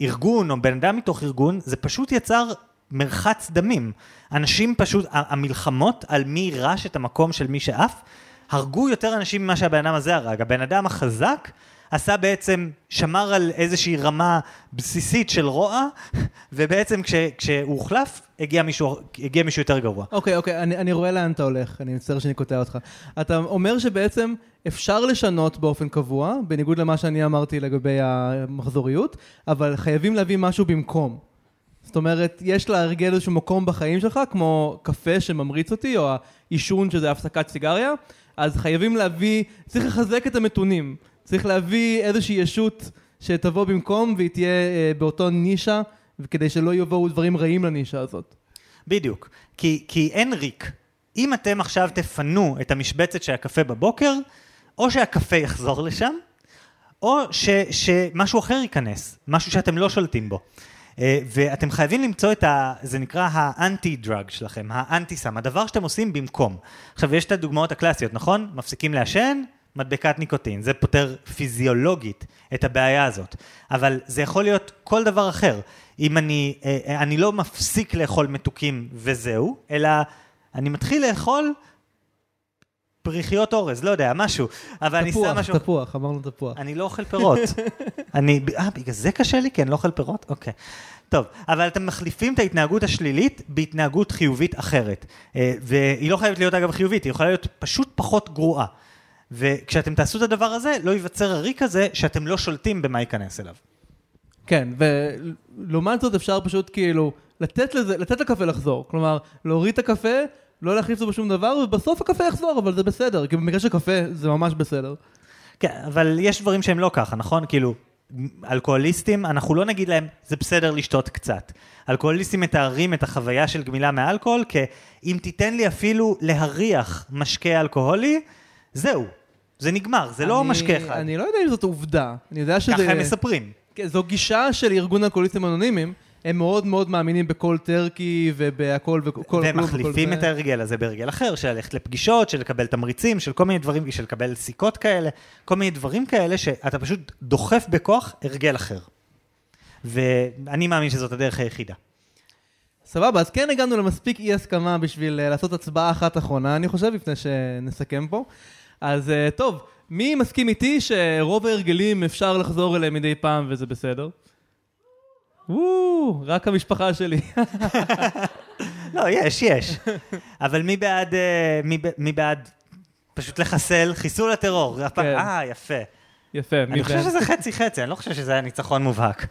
ארגון או בן אדם מתוך ארגון, זה פשוט יצר מרחץ דמים. אנשים פשוט, המלחמות על מי יירש את המקום של מי שעף, הרגו יותר אנשים ממה שהבן אדם הזה הרג. הבן אדם החזק עשה בעצם, שמר על איזושהי רמה בסיסית של רוע, ובעצם כש, כשהוא הוחלף, הגיע מישהו, הגיע מישהו יותר גרוע.
אוקיי, okay, אוקיי, okay, אני, אני רואה לאן אתה הולך, אני מצטער שאני קוטע אותך. אתה אומר שבעצם אפשר לשנות באופן קבוע, בניגוד למה שאני אמרתי לגבי המחזוריות, אבל חייבים להביא משהו במקום. זאת אומרת, יש להרגל איזשהו מקום בחיים שלך, כמו קפה שממריץ אותי, או העישון שזה הפסקת סיגריה, אז חייבים להביא, צריך לחזק את המתונים. צריך להביא איזושהי ישות שתבוא במקום והיא תהיה אה, באותו נישה, כדי שלא יבואו דברים רעים לנישה הזאת.
בדיוק. כי, כי אין ריק. אם אתם עכשיו תפנו את המשבצת של הקפה בבוקר, או שהקפה יחזור לשם, או ש, שמשהו אחר ייכנס, משהו שאתם לא שולטים בו. אה, ואתם חייבים למצוא את ה... זה נקרא האנטי דרג שלכם, האנטי סם, הדבר שאתם עושים במקום. עכשיו, יש את הדוגמאות הקלאסיות, נכון? מפסיקים לעשן, מדבקת ניקוטין, זה פותר פיזיולוגית את הבעיה הזאת. אבל זה יכול להיות כל דבר אחר. אם אני, אה, אה, אני לא מפסיק לאכול מתוקים וזהו, אלא אני מתחיל לאכול פריחיות אורז, לא יודע, משהו. אבל אני שם משהו...
תפוח, תפוח, אמרנו תפוח.
אני לא אוכל פירות. אני, אה, בגלל זה קשה לי? כי אני לא אוכל פירות? אוקיי. טוב, אבל אתם מחליפים את ההתנהגות השלילית בהתנהגות חיובית אחרת. אה, והיא לא חייבת להיות אגב חיובית, היא יכולה להיות פשוט פחות גרועה. וכשאתם תעשו את הדבר הזה, לא ייווצר הריק הזה שאתם לא שולטים במה ייכנס אליו.
כן, ולעומת זאת אפשר פשוט כאילו לתת לזה, לתת לקפה לחזור. כלומר, להוריד את הקפה, לא להחליף אותו בשום דבר, ובסוף הקפה יחזור, אבל זה בסדר, כי במקרה של קפה זה ממש בסדר.
כן, אבל יש דברים שהם לא ככה, נכון? כאילו, אלכוהוליסטים, אנחנו לא נגיד להם, זה בסדר לשתות קצת. אלכוהוליסטים מתארים את החוויה של גמילה מאלכוהול כאם תיתן לי אפילו להריח משקה אלכוהולי, זהו, זה נגמר, זה לא משקה אחד.
אני לא יודע אם זאת עובדה, אני יודע שזה...
ככה הם מספרים.
כן, זו גישה של ארגון אלכוהוליסטים אנונימיים, הם מאוד מאוד מאמינים בכל טרקי ובהכל וכל...
והם מחליפים את ההרגל הזה בהרגל אחר, של ללכת לפגישות, של לקבל תמריצים, של כל מיני דברים, של לקבל סיכות כאלה, כל מיני דברים כאלה שאתה פשוט דוחף בכוח הרגל אחר. ואני מאמין שזאת הדרך היחידה.
סבבה, אז כן הגענו למספיק אי הסכמה בשביל אה, לעשות הצבעה אחת אחרונה, אני חושב, לפני שנסכם פה. אז אה, טוב, מי מסכים איתי שרוב ההרגלים אפשר לחזור אליהם מדי פעם וזה בסדר? וואו, רק המשפחה שלי.
לא, יש, יש. אבל מי בעד, אה, מי, מי בעד פשוט לחסל, חיסול הטרור? כן. אה, יפה.
יפה?
אני חושב שזה חצי-חצי, אני לא חושב שזה היה ניצחון מובהק.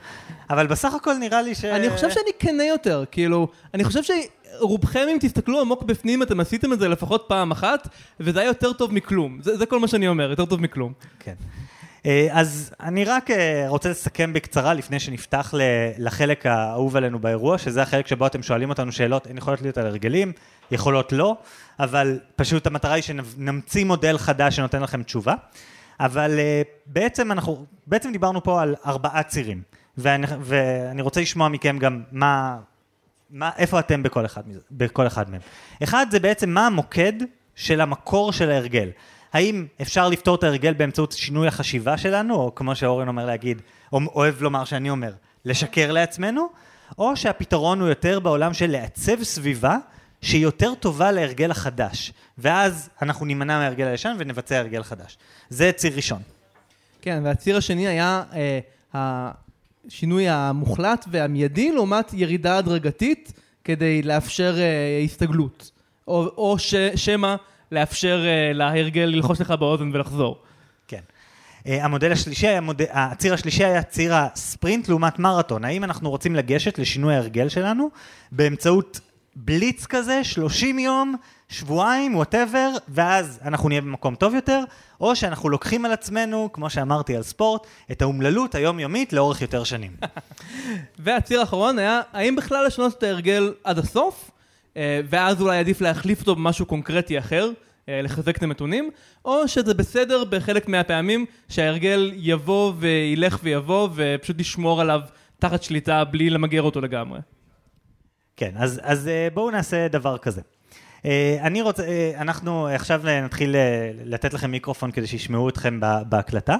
אבל בסך הכל נראה לי ש...
אני חושב שאני כנה יותר, כאילו, אני חושב שרובכם, אם תסתכלו עמוק בפנים, אתם עשיתם את זה לפחות פעם אחת, וזה היה יותר טוב מכלום. זה, זה כל מה שאני אומר, יותר טוב מכלום.
כן. אה, אז אני רק אה, רוצה לסכם בקצרה לפני שנפתח לחלק האהוב עלינו באירוע, שזה החלק שבו אתם שואלים אותנו שאלות, הן יכולות להיות על הרגלים, יכולות לא, אבל פשוט המטרה היא שנמציא מודל חדש שנותן לכם תשובה. אבל uh, בעצם אנחנו, בעצם דיברנו פה על ארבעה צירים, ואני, ואני רוצה לשמוע מכם גם מה, מה, איפה אתם בכל אחד, בכל אחד מהם. אחד זה בעצם מה המוקד של המקור של ההרגל. האם אפשר לפתור את ההרגל באמצעות שינוי החשיבה שלנו, או כמו שאורן אומר להגיד, או אוהב לומר שאני אומר, לשקר לעצמנו, או שהפתרון הוא יותר בעולם של לעצב סביבה שהיא יותר טובה להרגל החדש, ואז אנחנו נימנע מההרגל הישן ונבצע הרגל חדש. זה ציר ראשון.
כן, והציר השני היה אה, השינוי המוחלט והמיידי לעומת ירידה הדרגתית כדי לאפשר אה, הסתגלות, או, או ש, שמא לאפשר אה, להרגל ללחוש לך באוזן ולחזור.
כן. אה, המודל השלישי היה, מודל, הציר השלישי היה ציר הספרינט לעומת מרתון. האם אנחנו רוצים לגשת לשינוי ההרגל שלנו באמצעות בליץ כזה, 30 יום, שבועיים, וואטאבר, ואז אנחנו נהיה במקום טוב יותר, או שאנחנו לוקחים על עצמנו, כמו שאמרתי על ספורט, את האומללות היומיומית לאורך יותר שנים.
והציר האחרון היה, האם בכלל לשנות את ההרגל עד הסוף, אה, ואז אולי עדיף להחליף אותו במשהו קונקרטי אחר, אה, לחזק את הנתונים, או שזה בסדר בחלק מהפעמים שההרגל יבוא וילך ויבוא, ופשוט לשמור עליו תחת שליטה בלי למגר אותו לגמרי.
כן, אז, אז אה, בואו נעשה דבר כזה. אה, אני רוצה, אה, אנחנו עכשיו נתחיל לתת לכם מיקרופון כדי שישמעו אתכם בהקלטה.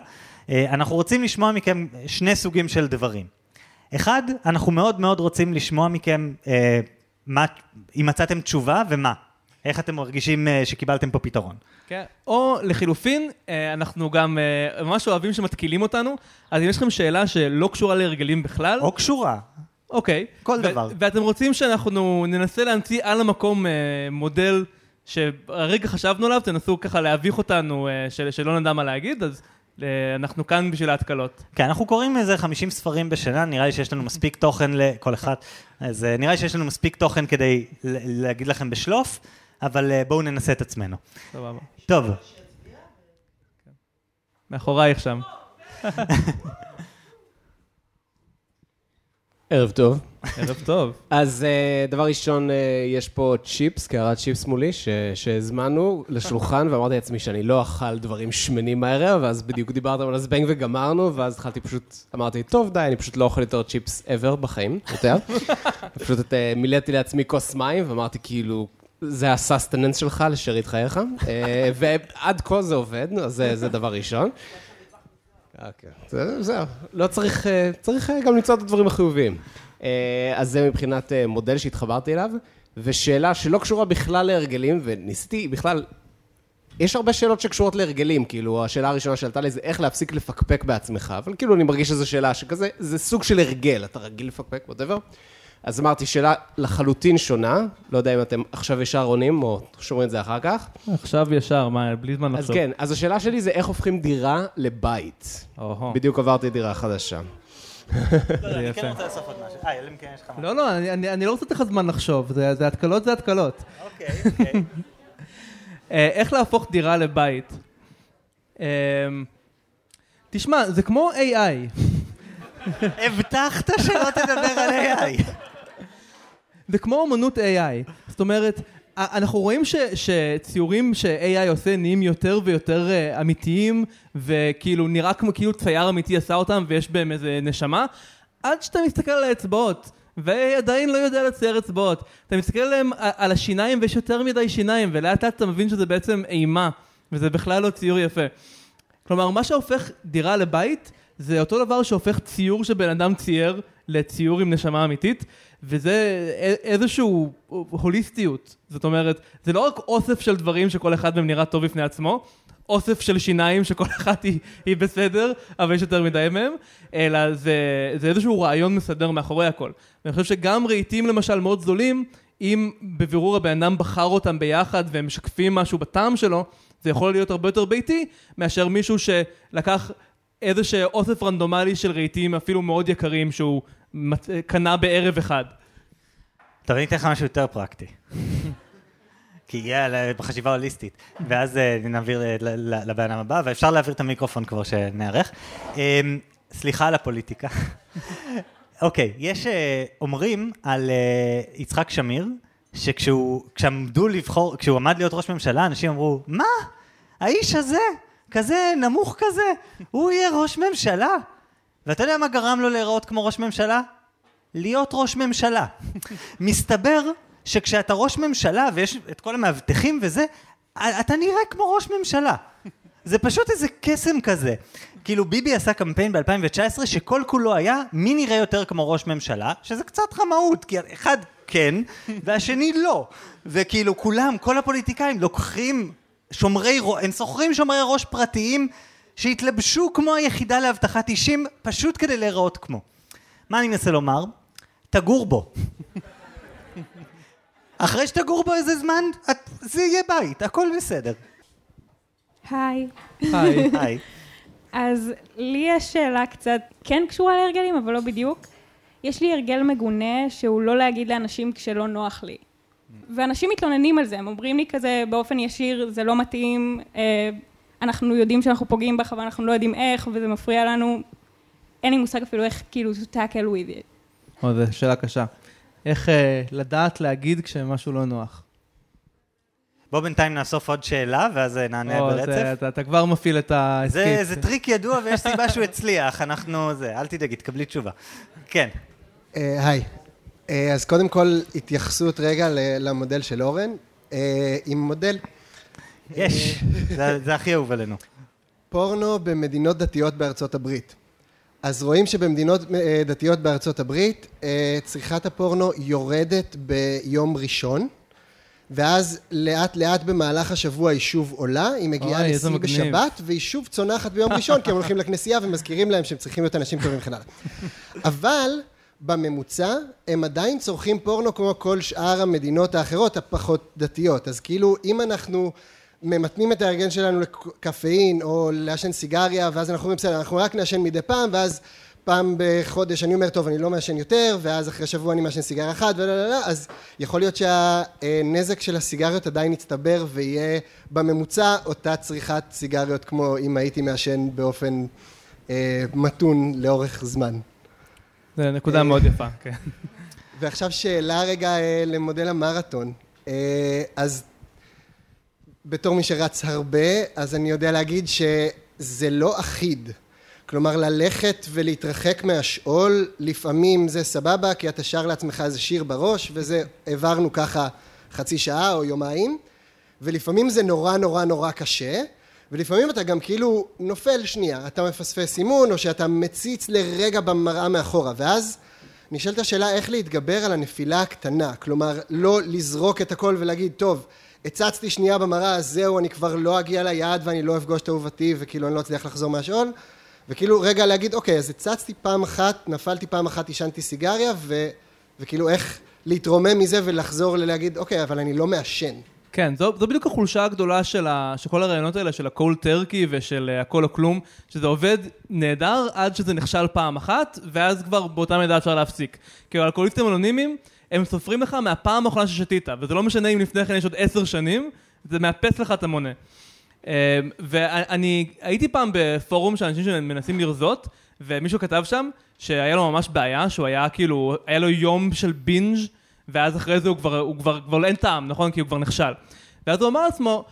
אנחנו רוצים לשמוע מכם שני סוגים של דברים. אחד, אנחנו מאוד מאוד רוצים לשמוע מכם מה, אם מצאתם תשובה ומה. איך אתם מרגישים שקיבלתם פה פתרון?
כן, או לחילופין, אנחנו גם ממש אוהבים שמתקילים אותנו, אז אם יש לכם שאלה שלא קשורה להרגלים בכלל...
או קשורה.
אוקיי.
כל דבר.
ואתם רוצים שאנחנו ננסה להמציא על המקום אה, מודל שהרגע חשבנו עליו, תנסו ככה להביך אותנו אה, של, שלא נדע מה להגיד, אז אה, אנחנו כאן בשביל ההתקלות.
כן, אנחנו קוראים איזה 50 ספרים בשנה, נראה לי שיש לנו מספיק תוכן לכל אחד, אז אה, נראה לי שיש לנו מספיק תוכן כדי להגיד לכם בשלוף, אבל אה, בואו ננסה את עצמנו.
סבבה.
טוב.
מאחורייך שם.
ערב טוב.
ערב טוב.
אז uh, דבר ראשון, uh, יש פה צ'יפס, קערת צ'יפס מולי, שהזמנו לשולחן, ואמרתי לעצמי שאני לא אכל דברים שמנים מהערב, ואז בדיוק דיברתם על הזבנג וגמרנו, ואז התחלתי פשוט, אמרתי, טוב, די, אני פשוט לא אוכל יותר צ'יפס ever בחיים, יותר. פשוט uh, מילאתי לעצמי כוס מים, ואמרתי, כאילו, זה הססטננס שלך לשארית חייך, ועד כה זה עובד, אז זה דבר ראשון. אוקיי. זהו, לא צריך, אה, צריך אה, גם למצוא את הדברים החיוביים. אה, אז זה מבחינת מודל שהתחברתי אליו, ושאלה שלא קשורה בכלל להרגלים, וניסיתי בכלל, יש הרבה שאלות שקשורות להרגלים, כאילו, השאלה הראשונה שעלתה לי זה איך להפסיק לפקפק בעצמך, אבל כאילו אני מרגיש שזו שאלה שכזה, זה סוג של הרגל, אתה רגיל לפקפק, whatever. אז אמרתי, שאלה לחלוטין שונה, לא יודע אם אתם עכשיו ישר עונים, או שומעים את זה אחר כך.
עכשיו ישר, מה, בלי זמן לחשוב.
אז כן, אז השאלה שלי זה איך הופכים דירה לבית. בדיוק עברתי דירה חדשה.
לא, אני כן רוצה לעשות עוד משהו. אה, אלא אם כן יש לך משהו.
לא, לא, אני לא רוצה לתת לך זמן לחשוב, זה התקלות זה התקלות.
אוקיי, אוקיי.
אה, איך להפוך דירה לבית? אמ, תשמע, זה כמו AI.
הבטחת שלא תדבר על AI.
זה כמו אמנות AI. זאת אומרת, אנחנו רואים ש, שציורים ש-AI עושה נהיים יותר ויותר uh, אמיתיים, וכאילו נראה כמו כאילו צייר אמיתי עשה אותם ויש בהם איזה נשמה, עד שאתה מסתכל על האצבעות. ועדיין לא יודע לצייר אצבעות. אתה מסתכל עליהם על השיניים ויש יותר מדי שיניים, ולאט לאט אתה מבין שזה בעצם אימה, וזה בכלל לא ציור יפה. כלומר, מה שהופך דירה לבית, זה אותו דבר שהופך ציור שבן אדם צייר לציור עם נשמה אמיתית, וזה איזשהו הוליסטיות. זאת אומרת, זה לא רק אוסף של דברים שכל אחד מהם נראה טוב בפני עצמו, אוסף של שיניים שכל אחת היא, היא בסדר, אבל יש יותר מדי מהם, אלא זה, זה איזשהו רעיון מסדר מאחורי הכל. ואני חושב שגם רהיטים למשל מאוד זולים, אם בבירור הבן אדם בחר אותם ביחד והם משקפים משהו בטעם שלו, זה יכול להיות הרבה יותר ביתי מאשר מישהו שלקח איזה שאוסף רנדומלי של רהיטים אפילו מאוד יקרים שהוא קנה בערב אחד.
טוב, אני אתן לך משהו יותר פרקטי. כי יהיה בחשיבה הוליסטית, ואז אה, נעביר לבן אדם הבא, ואפשר להעביר את המיקרופון כבר שנערך. אמ, סליחה על הפוליטיקה. אוקיי, יש, אה, אומרים על אה, יצחק שמיר, שכשהוא, כשעמדו לבחור, כשהוא עמד להיות ראש ממשלה, אנשים אמרו, מה? האיש הזה, כזה נמוך כזה, הוא יהיה ראש ממשלה. ואתה יודע מה גרם לו להיראות כמו ראש ממשלה? להיות ראש ממשלה. מסתבר שכשאתה ראש ממשלה ויש את כל המאבטחים וזה, אתה נראה כמו ראש ממשלה. זה פשוט איזה קסם כזה. כאילו ביבי עשה קמפיין ב-2019 שכל כולו היה מי נראה יותר כמו ראש ממשלה, שזה קצת רמאות, כי אחד כן, והשני לא. וכאילו כולם, כל הפוליטיקאים לוקחים שומרי, הם שוכרים שומרי ראש פרטיים שהתלבשו כמו היחידה לאבטחת אישים, פשוט כדי להיראות כמו. מה אני מנסה לומר? תגור בו. אחרי שתגור בו איזה זמן, את, זה יהיה בית, הכל בסדר.
היי.
היי.
היי.
אז לי יש שאלה קצת כן קשורה להרגלים, אבל לא בדיוק. יש לי הרגל מגונה שהוא לא להגיד לאנשים כשלא נוח לי. ואנשים מתלוננים על זה, הם אומרים לי כזה באופן ישיר, זה לא מתאים, אה, אנחנו יודעים שאנחנו פוגעים בך ואנחנו לא יודעים איך, וזה מפריע לנו. אין לי מושג אפילו איך כאילו to tackle with it.
או, זו שאלה קשה. איך אה, לדעת להגיד כשמשהו לא נוח?
בוא בינתיים נאסוף עוד שאלה, ואז אה, נענה
או,
ברצף.
זה- אתה- אתה כבר מפעיל את
זה,
ה skip.
זה טריק ידוע ויש סיבה שהוא הצליח, אנחנו זה, אל תדאגי, תקבלי תשובה. כן.
אה, היי. אז קודם כל, התייחסות רגע למודל של אורן. אה, עם מודל
יש, זה, זה הכי אהוב עלינו.
פורנו במדינות דתיות בארצות הברית. אז רואים שבמדינות אה, דתיות בארצות הברית, אה, צריכת הפורנו יורדת ביום ראשון, ואז לאט לאט במהלך השבוע היא שוב עולה, היא מגיעה לשיא. בשבת, והיא שוב צונחת ביום ראשון, כי הם הולכים לכנסייה ומזכירים להם שהם צריכים להיות אנשים טובים וכן הלאה. אבל בממוצע הם עדיין צורכים פורנו כמו כל שאר המדינות האחרות הפחות דתיות. אז כאילו אם אנחנו ממתנים את הארגן שלנו לקפאין או לעשן סיגריה ואז אנחנו אומרים בסדר אנחנו רק נעשן מדי פעם ואז פעם בחודש אני אומר טוב אני לא מעשן יותר ואז אחרי שבוע אני מעשן סיגריה אחת ולא לא לא אז יכול להיות שהנזק של הסיגריות עדיין יצטבר ויהיה בממוצע אותה צריכת סיגריות כמו אם הייתי מעשן באופן אה, מתון לאורך זמן.
זו נקודה מאוד יפה, כן.
ועכשיו שאלה רגע אה, למודל המרתון. אה, אז בתור מי שרץ הרבה, אז אני יודע להגיד שזה לא אחיד. כלומר, ללכת ולהתרחק מהשאול, לפעמים זה סבבה, כי אתה שר לעצמך איזה שיר בראש, וזה העברנו ככה חצי שעה או יומיים, ולפעמים זה נורא נורא נורא קשה, ולפעמים אתה גם כאילו נופל שנייה, אתה מפספס אימון, או שאתה מציץ לרגע במראה מאחורה, ואז נשאלת השאלה איך להתגבר על הנפילה הקטנה, כלומר לא לזרוק את הכל ולהגיד טוב הצצתי שנייה במראה אז זהו אני כבר לא אגיע ליעד ואני לא אפגוש את אהובתי וכאילו אני לא אצליח לחזור מהשאול וכאילו רגע להגיד אוקיי אז הצצתי פעם אחת נפלתי פעם אחת עישנתי סיגריה ו, וכאילו איך להתרומם מזה ולחזור ללהגיד אוקיי אבל אני לא מעשן
כן, זו, זו בדיוק החולשה הגדולה של, ה, של כל הרעיונות האלה, של הקול טרקי ושל uh, הכל או כלום, שזה עובד נהדר עד שזה נכשל פעם אחת, ואז כבר באותה מידה אפשר להפסיק. כי אלכוהוליסטים אנונימיים, הם סופרים לך מהפעם האחרונה ששתית, וזה לא משנה אם לפני כן יש עוד עשר שנים, זה מאפס לך את המונה. Uh, ואני הייתי פעם בפורום של אנשים שמנסים לרזות, ומישהו כתב שם שהיה לו ממש בעיה, שהוא היה כאילו, היה לו יום של בינג' ואז אחרי זה הוא כבר, הוא כבר, כבר אין טעם, נכון? כי הוא כבר נכשל. ואז הוא אמר לעצמו,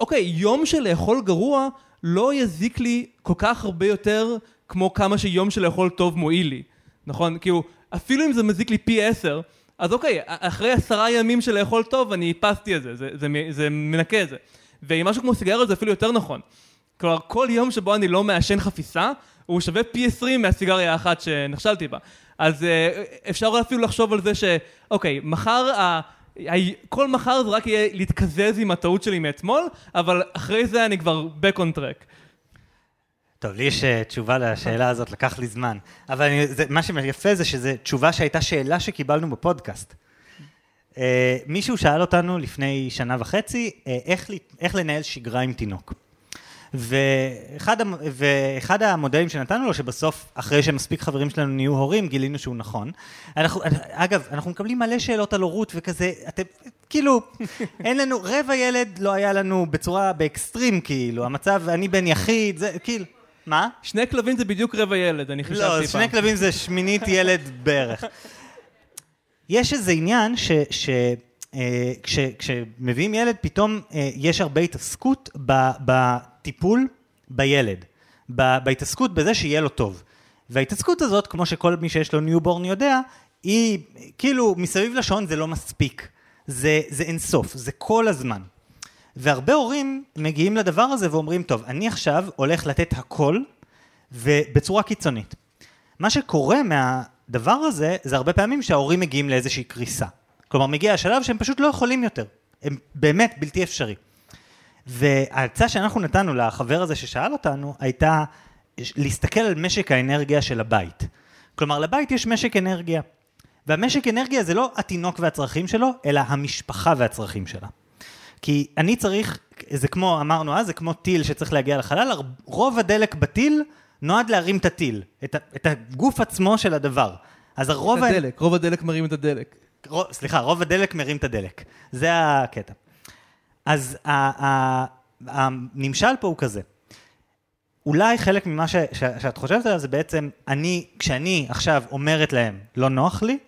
אוקיי, יום של לאכול גרוע לא יזיק לי כל כך הרבה יותר כמו כמה שיום של לאכול טוב מועיל לי, נכון? כאילו, אפילו אם זה מזיק לי פי עשר, אז אוקיי, אחרי עשרה ימים של לאכול טוב, אני איפסתי את זה, זה, זה, זה מנקה את זה. ועם משהו כמו סיגריות זה אפילו יותר נכון. כלומר, כל יום שבו אני לא מעשן חפיסה, הוא שווה פי עשרים מהסיגריה האחת שנכשלתי בה. אז אה, אפשר אפילו לחשוב על זה שאוקיי, מחר, ה... כל מחר זה רק יהיה להתקזז עם הטעות שלי מאתמול, אבל אחרי זה אני כבר back on track.
טוב, לי יש אה, תשובה לשאלה הזאת, לקח לי זמן. אבל אני, זה, מה שיפה זה שזו תשובה שהייתה שאלה שקיבלנו בפודקאסט. Uh, מישהו שאל אותנו לפני שנה וחצי, uh, איך, איך לנהל שגרה עם תינוק. ואחד, ואחד המודלים שנתנו לו, שבסוף, אחרי שמספיק חברים שלנו נהיו הורים, גילינו שהוא נכון. אנחנו, אגב, אנחנו מקבלים מלא שאלות על הורות וכזה, אתם, כאילו, אין לנו, רבע ילד לא היה לנו בצורה, באקסטרים, כאילו, המצב, אני בן יחיד, זה, כאילו, מה?
שני כלבים זה בדיוק רבע ילד, אני חישבתי פעם.
לא, שני כלבים זה שמינית ילד בערך. יש איזה עניין ש... ש אה, כש, כשמביאים ילד, פתאום אה, יש הרבה התעסקות ב, בטיפול בילד, בהתעסקות בזה שיהיה לו טוב. וההתעסקות הזאת, כמו שכל מי שיש לו newborn יודע, היא כאילו מסביב לשעון זה לא מספיק, זה, זה אינסוף, זה כל הזמן. והרבה הורים מגיעים לדבר הזה ואומרים, טוב, אני עכשיו הולך לתת הכל, ובצורה קיצונית. מה שקורה מהדבר הזה, זה הרבה פעמים שההורים מגיעים לאיזושהי קריסה. כלומר, מגיע השלב שהם פשוט לא יכולים יותר. הם באמת בלתי אפשרי. וההצעה שאנחנו נתנו לחבר הזה ששאל אותנו, הייתה להסתכל על משק האנרגיה של הבית. כלומר, לבית יש משק אנרגיה. והמשק אנרגיה זה לא התינוק והצרכים שלו, אלא המשפחה והצרכים שלה. כי אני צריך, זה כמו, אמרנו אז, זה כמו טיל שצריך להגיע לחלל, רוב הדלק בטיל נועד להרים את הטיל, את, את הגוף עצמו של הדבר. אז הרוב...
את הדלק, ה... רוב הדלק מרים את הדלק.
רוב, סליחה, רוב הדלק מרים את הדלק. זה הקטע. אז הנמשל פה הוא כזה. אולי חלק ממה ש, ש, שאת חושבת עליו זה בעצם, אני, כשאני עכשיו אומרת להם, לא נוח לי,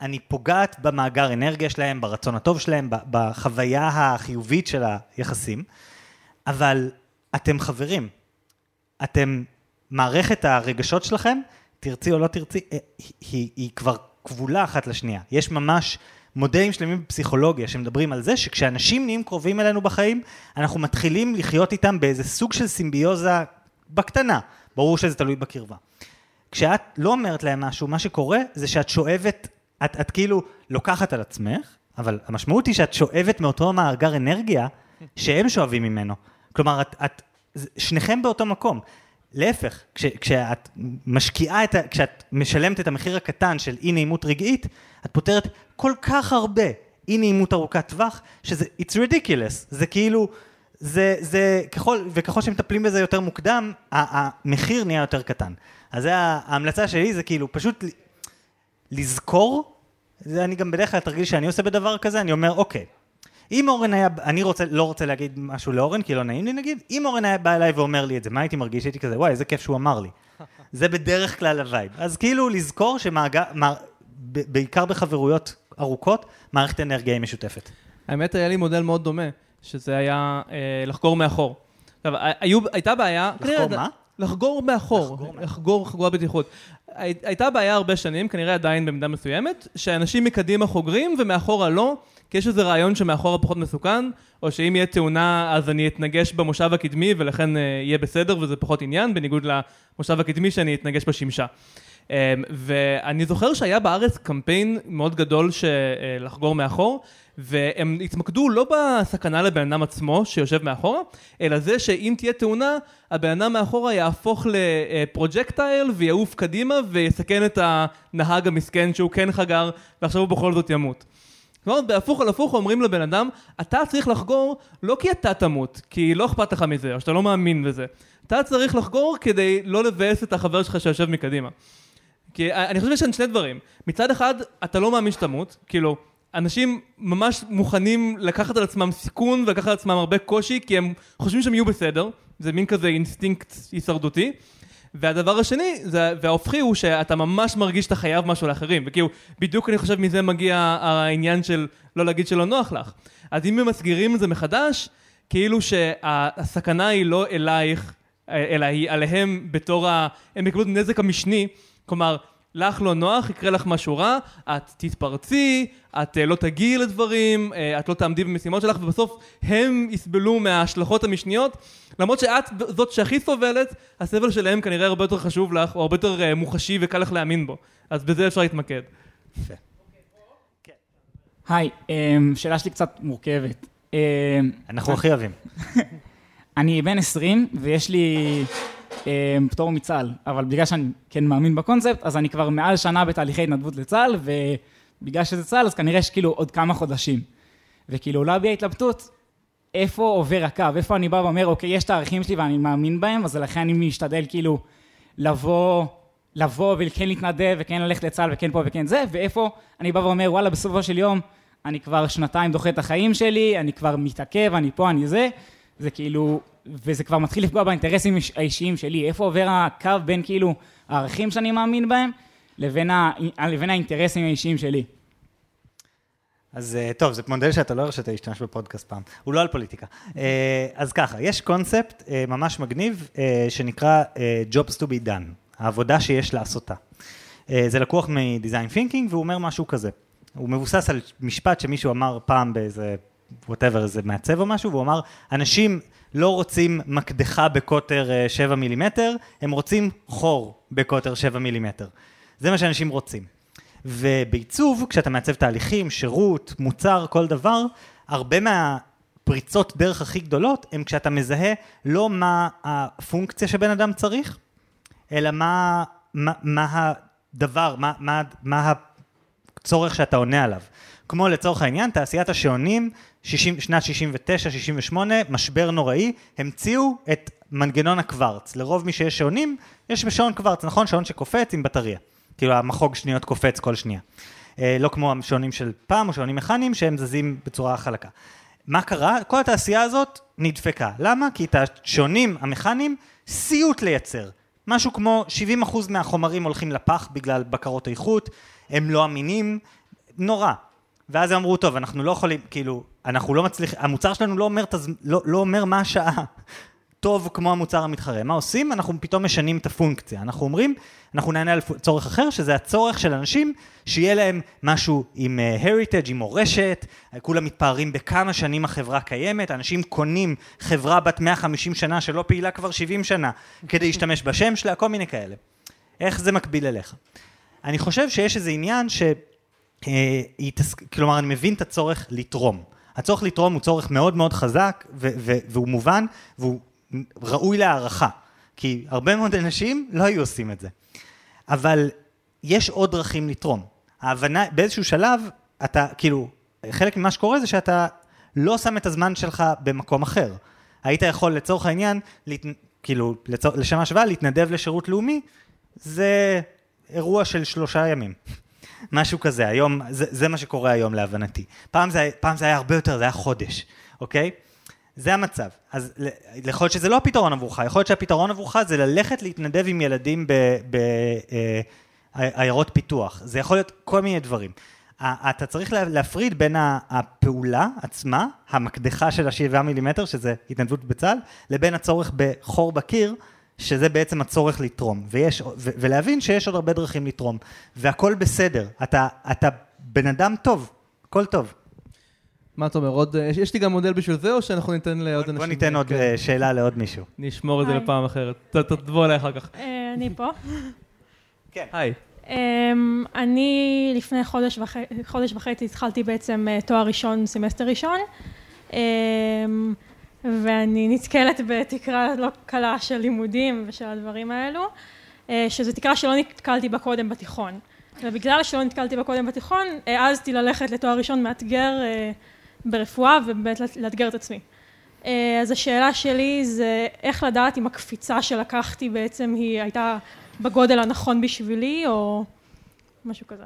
אני פוגעת במאגר אנרגיה שלהם, ברצון הטוב שלהם, בחוויה החיובית של היחסים, אבל אתם חברים, אתם, מערכת הרגשות שלכם, תרצי או לא תרצי, היא, אה, היא, היא כבר כבולה אחת לשנייה. יש ממש מודלים שלמים בפסיכולוגיה שמדברים על זה שכשאנשים נהיים קרובים אלינו בחיים, אנחנו מתחילים לחיות איתם באיזה סוג של סימביוזה בקטנה, ברור שזה תלוי בקרבה. כשאת לא אומרת להם משהו, מה שקורה זה שאת שואבת את, את כאילו לוקחת על עצמך, אבל המשמעות היא שאת שואבת מאותו מאגר אנרגיה שהם שואבים ממנו. כלומר, את, את, שניכם באותו מקום. להפך, כש, כשאת משקיעה את ה... כשאת משלמת את המחיר הקטן של אי נעימות רגעית, את פותרת כל כך הרבה אי נעימות ארוכת טווח, שזה, it's ridiculous, זה כאילו, זה, זה, ככל, וככל שמטפלים בזה יותר מוקדם, המחיר נהיה יותר קטן. אז זה ההמלצה שלי, זה כאילו פשוט לזכור, זה אני גם בדרך כלל תרגיל שאני עושה בדבר כזה, אני אומר, אוקיי, אם אורן היה, אני רוצה, לא רוצה להגיד משהו לאורן, כי לא נעים לי נגיד, אם אורן היה בא אליי ואומר לי את זה, מה הייתי מרגיש? הייתי כזה, וואי, איזה כיף שהוא אמר לי. זה בדרך כלל ה vibe. אז כאילו לזכור שבעיקר בחברויות ארוכות, מערכת אנרגיה היא משותפת.
האמת, היה לי מודל מאוד דומה, שזה היה אה, לחגור מאחור. עכשיו, היו, הייתה בעיה...
לחקור מה?
לחגור מאחור, לחגור חגורת בטיחות. הייתה בעיה הרבה שנים, כנראה עדיין במידה מסוימת, שאנשים מקדימה חוגרים ומאחורה לא, כי יש איזה רעיון שמאחורה פחות מסוכן, או שאם יהיה תאונה אז אני אתנגש במושב הקדמי ולכן uh, יהיה בסדר וזה פחות עניין, בניגוד למושב הקדמי שאני אתנגש בשמשה. Um, ואני זוכר שהיה בארץ קמפיין מאוד גדול של uh, לחגור מאחור, והם התמקדו לא בסכנה לבן אדם עצמו שיושב מאחורה, אלא זה שאם תהיה תאונה, הבן אדם מאחורה יהפוך לפרוג'קטייל ויעוף קדימה ויסכן את הנהג המסכן שהוא כן חגר ועכשיו הוא בכל זאת ימות. כלומר, בהפוך על הפוך אומרים לבן אדם, אתה צריך לחגור לא כי אתה תמות, כי לא אכפת לך מזה, או שאתה לא מאמין בזה. אתה צריך לחגור כדי לא לבאס את החבר שלך שיושב מקדימה. כי אני חושב שיש שני דברים. מצד אחד, אתה לא מאמין שתמות, כאילו, אנשים ממש מוכנים לקחת על עצמם סיכון ולקחת על עצמם הרבה קושי כי הם חושבים שהם יהיו בסדר, זה מין כזה אינסטינקט הישרדותי. והדבר השני, זה, וההופכי הוא שאתה ממש מרגיש שאתה חייב משהו לאחרים, וכאילו, בדיוק אני חושב מזה מגיע העניין של לא להגיד שלא נוח לך. אז אם הם מסגירים את זה מחדש, כאילו שהסכנה היא לא אלייך, אלא היא עליהם בתור ה... הם יקבלו את הנזק המשני, כלומר, לך לא נוח, יקרה לך משהו רע, את תתפרצי, את uh, לא תגיעי לדברים, uh, את לא תעמדי במשימות שלך, ובסוף הם יסבלו מההשלכות המשניות, למרות שאת זאת שהכי סובלת, הסבל שלהם כנראה הרבה יותר חשוב לך, או הרבה יותר uh, מוחשי וקל לך להאמין בו. אז בזה אפשר להתמקד. יפה.
היי, um, שאלה שלי קצת מורכבת.
אנחנו הכי אוהבים.
אני בן 20 ויש לי אמ, פטור מצה"ל, אבל בגלל שאני כן מאמין בקונספט, אז אני כבר מעל שנה בתהליכי התנדבות לצה"ל, ובגלל שזה צה"ל, אז כנראה יש כאילו עוד כמה חודשים. וכאילו עולה בי ההתלבטות, איפה עובר הקו, איפה אני בא ואומר, אוקיי, יש את הערכים שלי ואני מאמין בהם, אז לכן אני משתדל כאילו לבוא, לבוא וכן להתנדב וכן ללכת לצה"ל וכן פה וכן זה, ואיפה אני בא ואומר, וואלה, בסופו של יום, אני כבר שנתיים דוחה את החיים שלי, אני כבר מתעכב, אני פה, אני זה, זה כאילו, וזה כבר מתחיל לפגוע באינטרסים האישיים שלי. איפה עובר הקו בין כאילו הערכים שאני מאמין בהם לבין, ה, לבין האינטרסים האישיים שלי?
אז אה, טוב, זה מודל שאתה לא הרשית להשתמש בפודקאסט פעם, הוא לא על פוליטיקה. אה, אז ככה, יש קונספט אה, ממש מגניב שנקרא Jobs to be done, העבודה שיש לעשותה. זה לקוח מ-Design Thinking והוא אומר משהו כזה. הוא מבוסס על משפט שמישהו אמר פעם באיזה ווטאבר, איזה מעצב או משהו, והוא אמר, אנשים לא רוצים מקדחה בקוטר אה, 7 מילימטר, הם רוצים חור בקוטר 7 מילימטר. זה מה שאנשים רוצים. ובעיצוב, כשאתה מעצב תהליכים, שירות, מוצר, כל דבר, הרבה מהפריצות דרך הכי גדולות הם כשאתה מזהה לא מה הפונקציה שבן אדם צריך, אלא מה, מה, מה הדבר, מה, מה, מה הצורך שאתה עונה עליו. כמו לצורך העניין, תעשיית השעונים, 60, שנת 69-68, משבר נוראי, המציאו את מנגנון הקוורץ. לרוב מי שיש שעונים, יש בשעון קוורץ, נכון? שעון שקופץ עם בטריה. כאילו המחוג שניות קופץ כל שנייה. אה, לא כמו השעונים של פעם או שעונים מכניים שהם זזים בצורה חלקה. מה קרה? כל התעשייה הזאת נדפקה. למה? כי את השעונים המכניים סיוט לייצר. משהו כמו 70% מהחומרים הולכים לפח בגלל בקרות איכות, הם לא אמינים, נורא. ואז הם אמרו, טוב, אנחנו לא יכולים, כאילו, אנחנו לא מצליחים, המוצר שלנו לא אומר, תז... לא, לא אומר מה השעה. טוב כמו המוצר המתחרה. מה עושים? אנחנו פתאום משנים את הפונקציה. אנחנו אומרים, אנחנו נענה על צורך אחר, שזה הצורך של אנשים שיהיה להם משהו עם uh, heritage, עם מורשת, כולם מתפארים בכמה שנים החברה קיימת, אנשים קונים חברה בת 150 שנה שלא פעילה כבר 70 שנה, כדי להשתמש בשם שלה, כל מיני כאלה. איך זה מקביל אליך? אני חושב שיש איזה עניין ש... יתס... כלומר, אני מבין את הצורך לתרום. הצורך לתרום הוא צורך מאוד מאוד חזק, והוא מובן, והוא ראוי להערכה, כי הרבה מאוד אנשים לא היו עושים את זה. אבל יש עוד דרכים לתרום. ההבנה, באיזשהו שלב, אתה, כאילו, חלק ממה שקורה זה שאתה לא שם את הזמן שלך במקום אחר. היית יכול לצורך העניין, להת... כאילו, לצור... לשם השוואה, להתנדב לשירות לאומי, זה אירוע של שלושה ימים. משהו כזה, היום, זה, זה מה שקורה היום להבנתי. פעם זה, פעם זה היה הרבה יותר, זה היה חודש, אוקיי? זה המצב. אז יכול להיות שזה לא הפתרון עבורך, יכול להיות שהפתרון עבורך זה ללכת להתנדב עם ילדים בעיירות פיתוח. זה יכול להיות כל מיני דברים. אתה צריך להפריד בין הפעולה עצמה, המקדחה של השבעה מילימטר, שזה התנדבות בצה"ל, לבין הצורך בחור בקיר, שזה בעצם הצורך לתרום. ויש, ו, ולהבין שיש עוד הרבה דרכים לתרום. והכל בסדר. אתה, אתה בן אדם טוב, הכל טוב.
מה אתה אומר, עוד, יש לי גם מודל בשביל זה, או שאנחנו ניתן לעוד אנשים?
בוא ניתן עוד
כן.
שאלה לעוד מישהו.
נשמור את זה. לפעם אחרת. ת- תבוא אליי אחר כך.
אה, אני פה.
כן.
היי.
אמ, אני לפני חודש וחצי, חודש וחצי התחלתי בעצם אה, תואר ראשון, סמסטר ראשון, אמ, ואני נתקלת בתקרה לא קלה של לימודים ושל הדברים האלו, אה, שזו תקרה שלא נתקלתי בה קודם בתיכון. ובגלל שלא נתקלתי בה קודם בתיכון, העזתי ללכת לתואר ראשון מאתגר אה, ברפואה ובאמת לאתגר את עצמי. אה, אז השאלה שלי זה איך לדעת אם הקפיצה שלקחתי בעצם היא הייתה בגודל הנכון בשבילי, או משהו כזה.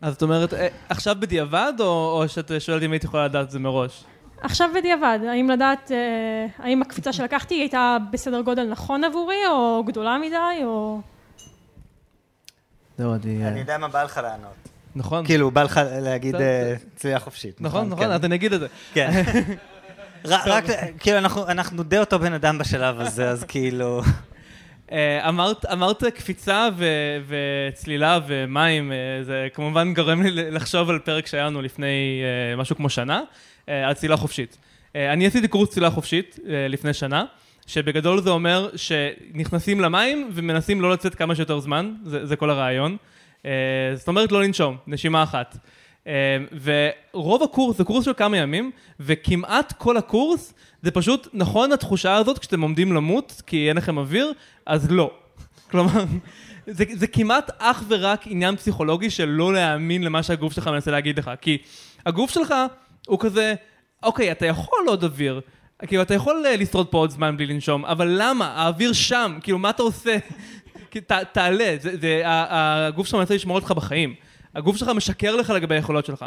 אז את אומרת, עכשיו בדיעבד, או, או שאת שואלת אם הייתי יכולה לדעת את זה מראש?
עכשיו בדיעבד, האם לדעת, אה, האם הקפיצה שלקחתי הייתה בסדר גודל נכון עבורי, או גדולה מדי, או...
זהו, אני...
אני יודע מה בא לך לענות.
נכון,
כאילו, בא לך להגיד
בסדר.
אה, צלילה חופשית.
נכון, נכון,
כן.
אז אני אגיד את זה.
כן. רק, כאילו, אנחנו- אנחנו די אותו בן אדם בשלב הזה, אז כאילו...
אה, אמרת, אמרת קפיצה ו- וצלילה ומים, אה, זה כמובן גורם לי לחשוב על פרק שהיה לנו לפני אה, משהו כמו שנה, אה, על צלילה חופשית. אה, אני עשיתי קורס צלילה חופשית אה, לפני שנה, שבגדול זה אומר שנכנסים למים ומנסים לא לצאת כמה שיותר זמן, זה, זה כל הרעיון. אה, זאת אומרת לא לנשום, נשימה אחת. אה, ורוב הקורס זה קורס של כמה ימים, וכמעט כל הקורס זה פשוט נכון התחושה הזאת כשאתם עומדים למות כי אין לכם אוויר, אז לא. כלומר, זה, זה כמעט אך ורק עניין פסיכולוגי של לא להאמין למה שהגוף שלך מנסה להגיד לך. כי הגוף שלך הוא כזה, אוקיי, אתה יכול עוד אוויר. כאילו, אתה יכול אה, לשרוד פה עוד זמן בלי לנשום, אבל למה? האוויר שם, כאילו, מה אתה עושה? ת, תעלה, זה, זה, ה- הגוף שלך מנסה לשמור אותך בחיים. הגוף שלך משקר לך לגבי היכולות שלך.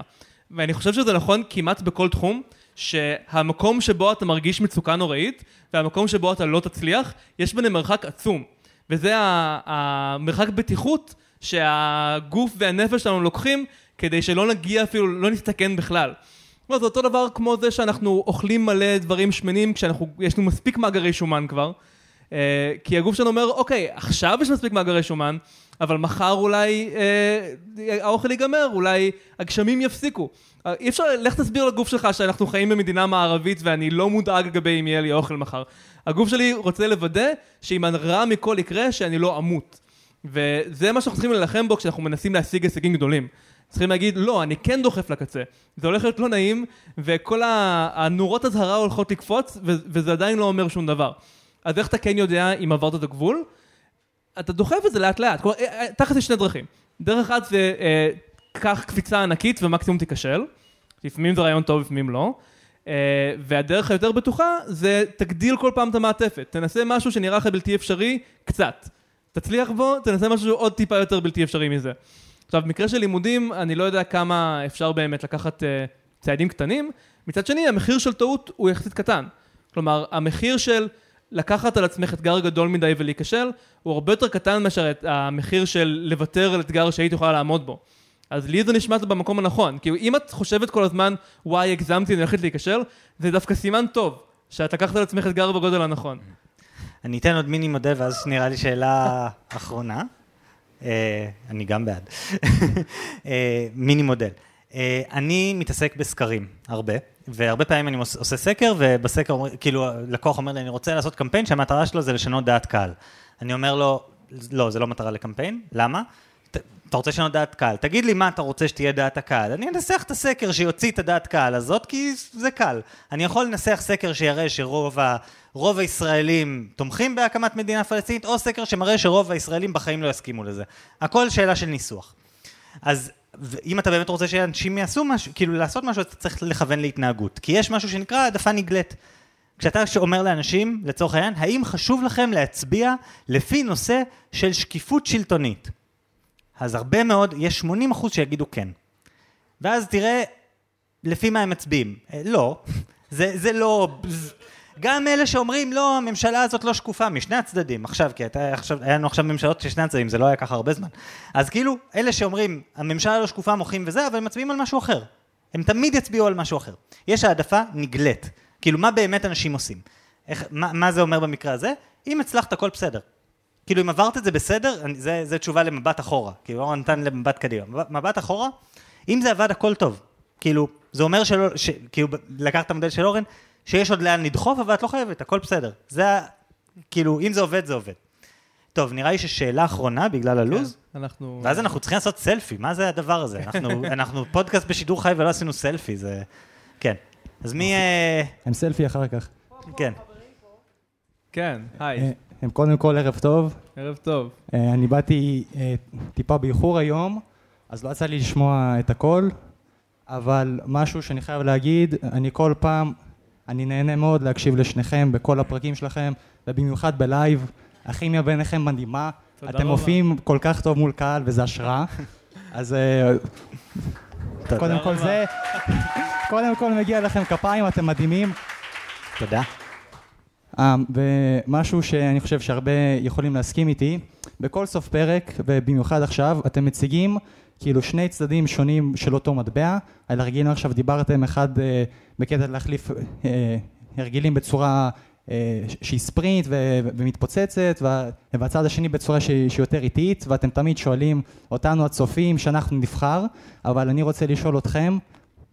ואני חושב שזה נכון כמעט בכל תחום, שהמקום שבו אתה מרגיש מצוקה נוראית, והמקום שבו אתה לא תצליח, יש ביניהם מרחק עצום. וזה ה- המרחק בטיחות שהגוף והנפש שלנו לוקחים, כדי שלא נגיע אפילו, לא נסתכן בכלל. לא, זה אותו דבר כמו זה שאנחנו אוכלים מלא דברים שמנים, כשאנחנו, יש לנו מספיק מאגרי שומן כבר, אה, כי הגוף שלנו אומר, אוקיי, עכשיו יש מספיק מאגרי שומן, אבל מחר אולי אה, האוכל ייגמר, אולי הגשמים יפסיקו. אה, אי אפשר, לך תסביר לגוף שלך שאנחנו חיים במדינה מערבית ואני לא מודאג לגבי אם יהיה לי אוכל מחר. הגוף שלי רוצה לוודא שאם הרע מכל יקרה, שאני לא אמות. וזה מה שאנחנו צריכים להילחם בו כשאנחנו מנסים להשיג הישגים גדולים. צריכים להגיד, לא, אני כן דוחף לקצה. זה הולך להיות לא נעים, וכל הנורות אזהרה הולכות לקפוץ, וזה עדיין לא אומר שום דבר. אז איך אתה כן יודע אם עברת את הגבול? אתה דוחף את זה לאט לאט. אה, אה, תכל'ס יש שני דרכים. דרך אחת זה, אה, קח קפיצה ענקית ומקסימום תיכשל. לפעמים זה רעיון טוב, לפעמים לא. אה, והדרך היותר בטוחה זה תגדיל כל פעם את המעטפת. תנסה משהו שנראה לך בלתי אפשרי, קצת. תצליח בו, תנסה משהו עוד טיפה יותר בלתי אפשרי מזה. עכשיו, במקרה של לימודים, אני לא יודע כמה אפשר באמת לקחת uh, צעדים קטנים. מצד שני, המחיר של טעות הוא יחסית קטן. כלומר, המחיר של לקחת על עצמך אתגר גדול מדי ולהיכשל, הוא הרבה יותר קטן מאשר המחיר של לוותר על אתגר שהיית יכולה לעמוד בו. אז לי זה נשמע במקום הנכון. כי אם את חושבת כל הזמן, וואי, הגזמתי, אני הולכת להיכשל, זה דווקא סימן טוב, שאת לקחת על עצמך אתגר בגודל הנכון.
אני אתן עוד מיני מודל, ואז נראה לי שאלה אחרונה. אה, אני גם בעד. אה, מיני מודל. אה, אני מתעסק בסקרים, הרבה, והרבה פעמים אני עוש- עושה סקר, ובסקר, כאילו, לקוח אומר לי, אני רוצה לעשות קמפיין שהמטרה שלו זה לשנות דעת קהל. אני אומר לו, לא, זה לא מטרה לקמפיין, למה? אתה רוצה לשנות דעת קהל, תגיד לי מה אתה רוצה שתהיה דעת הקהל. אני אנסח את הסקר שיוציא את הדעת קהל הזאת, כי זה קל. אני יכול לנסח סקר שיראה שרוב ה... רוב הישראלים תומכים בהקמת מדינה פלסטינית, או סקר שמראה שרוב הישראלים בחיים לא יסכימו לזה. הכל שאלה של ניסוח. אז אם אתה באמת רוצה שאנשים יעשו משהו, כאילו לעשות משהו, אתה צריך לכוון להתנהגות. כי יש משהו שנקרא העדפה נגלית. כשאתה אומר לאנשים, לצורך העניין, האם חשוב לכם להצביע לפי נושא של שקיפות שלטונית? אז הרבה מאוד, יש 80 אחוז שיגידו כן. ואז תראה לפי מה הם מצביעים. אה, לא, זה, זה לא... גם אלה שאומרים, לא, הממשלה הזאת לא שקופה, משני הצדדים, עכשיו, כי הייתה, עכשיו, היה לנו עכשיו ממשלות של שני הצדדים, זה לא היה ככה הרבה זמן. אז כאילו, אלה שאומרים, הממשלה לא שקופה, מוחים וזה, אבל הם מצביעים על משהו אחר. הם תמיד יצביעו על משהו אחר. יש העדפה נגלית. כאילו, מה באמת אנשים עושים? איך, מה, מה זה אומר במקרה הזה? אם הצלחת, הכל בסדר. כאילו, אם עברת את זה בסדר, אני- זה, זה תשובה למבט אחורה. כאילו, אורן נתן למבט קדימה. מבט- אחורה, אם זה עבד, הכל טוב. כאילו, זה אומר שלא, ש, כאילו, לקח את המודל של אורן, שיש עוד לאן לדחוף, אבל את לא חייבת, הכל בסדר. זה ה... כאילו, אם זה עובד, זה עובד. טוב, נראה לי ששאלה אחרונה בגלל הלו"ז,
כן, אנחנו...
ואז אנחנו צריכים לעשות סלפי, מה זה הדבר הזה? אנחנו, אנחנו פודקאסט בשידור חי ולא עשינו סלפי, זה... כן. אז מי... אה,
הם סלפי אחר כך.
כן.
כן, היי,
אה, קודם כל ערב טוב.
ערב טוב.
אה, אני באתי אה, טיפה באיחור היום, אז לא יצא לי לשמוע את הכל, אבל משהו שאני חייב להגיד, אני כל פעם, אני נהנה מאוד להקשיב לשניכם בכל הפרקים שלכם, ובמיוחד בלייב. הכימיה ביניכם מדהימה.
תודה
אתם
רבה.
מופיעים כל כך טוב מול קהל, וזה השראה. אז אה, קודם כל. זה, קודם כל מגיע לכם כפיים, אתם מדהימים.
תודה.
אה, ומשהו שאני חושב שהרבה יכולים להסכים איתי, בכל סוף פרק, ובמיוחד עכשיו, אתם מציגים כאילו שני צדדים שונים של אותו מטבע. על הרגלים עכשיו דיברתם, אחד אה, בקטע להחליף אה, הרגלים בצורה אה, שהיא ספרינט ו- ומתפוצצת, וה- והצד השני בצורה שהיא יותר איטית, ואתם תמיד שואלים אותנו הצופים שאנחנו נבחר, אבל אני רוצה לשאול אתכם,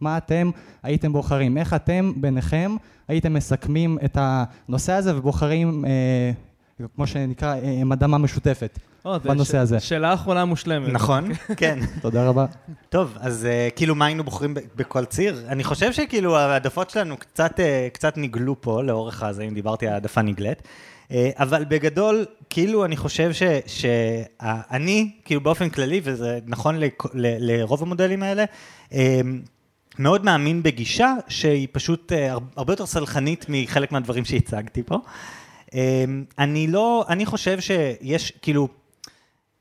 מה אתם הייתם בוחרים? איך אתם ביניכם הייתם מסכמים את הנושא הזה ובוחרים, אה, כמו שנקרא, אה, מדמה משותפת
או, זה
בנושא הזה.
שאלה אחרונה מושלמת.
נכון, כן.
תודה רבה.
טוב, אז uh, כאילו מה היינו בוחרים ב- בכל ציר? אני חושב שכאילו העדפות שלנו קצת, uh, קצת נגלו פה לאורך הזה, אם דיברתי על העדפה נגלית. Uh, אבל בגדול, כאילו אני חושב שאני, כאילו באופן כללי, וזה נכון לכ- ל- לרוב המודלים האלה, uh, מאוד מאמין בגישה שהיא פשוט הר- הרבה יותר סלחנית מחלק מהדברים שהצגתי פה. Uh, אני לא, אני חושב שיש, כאילו,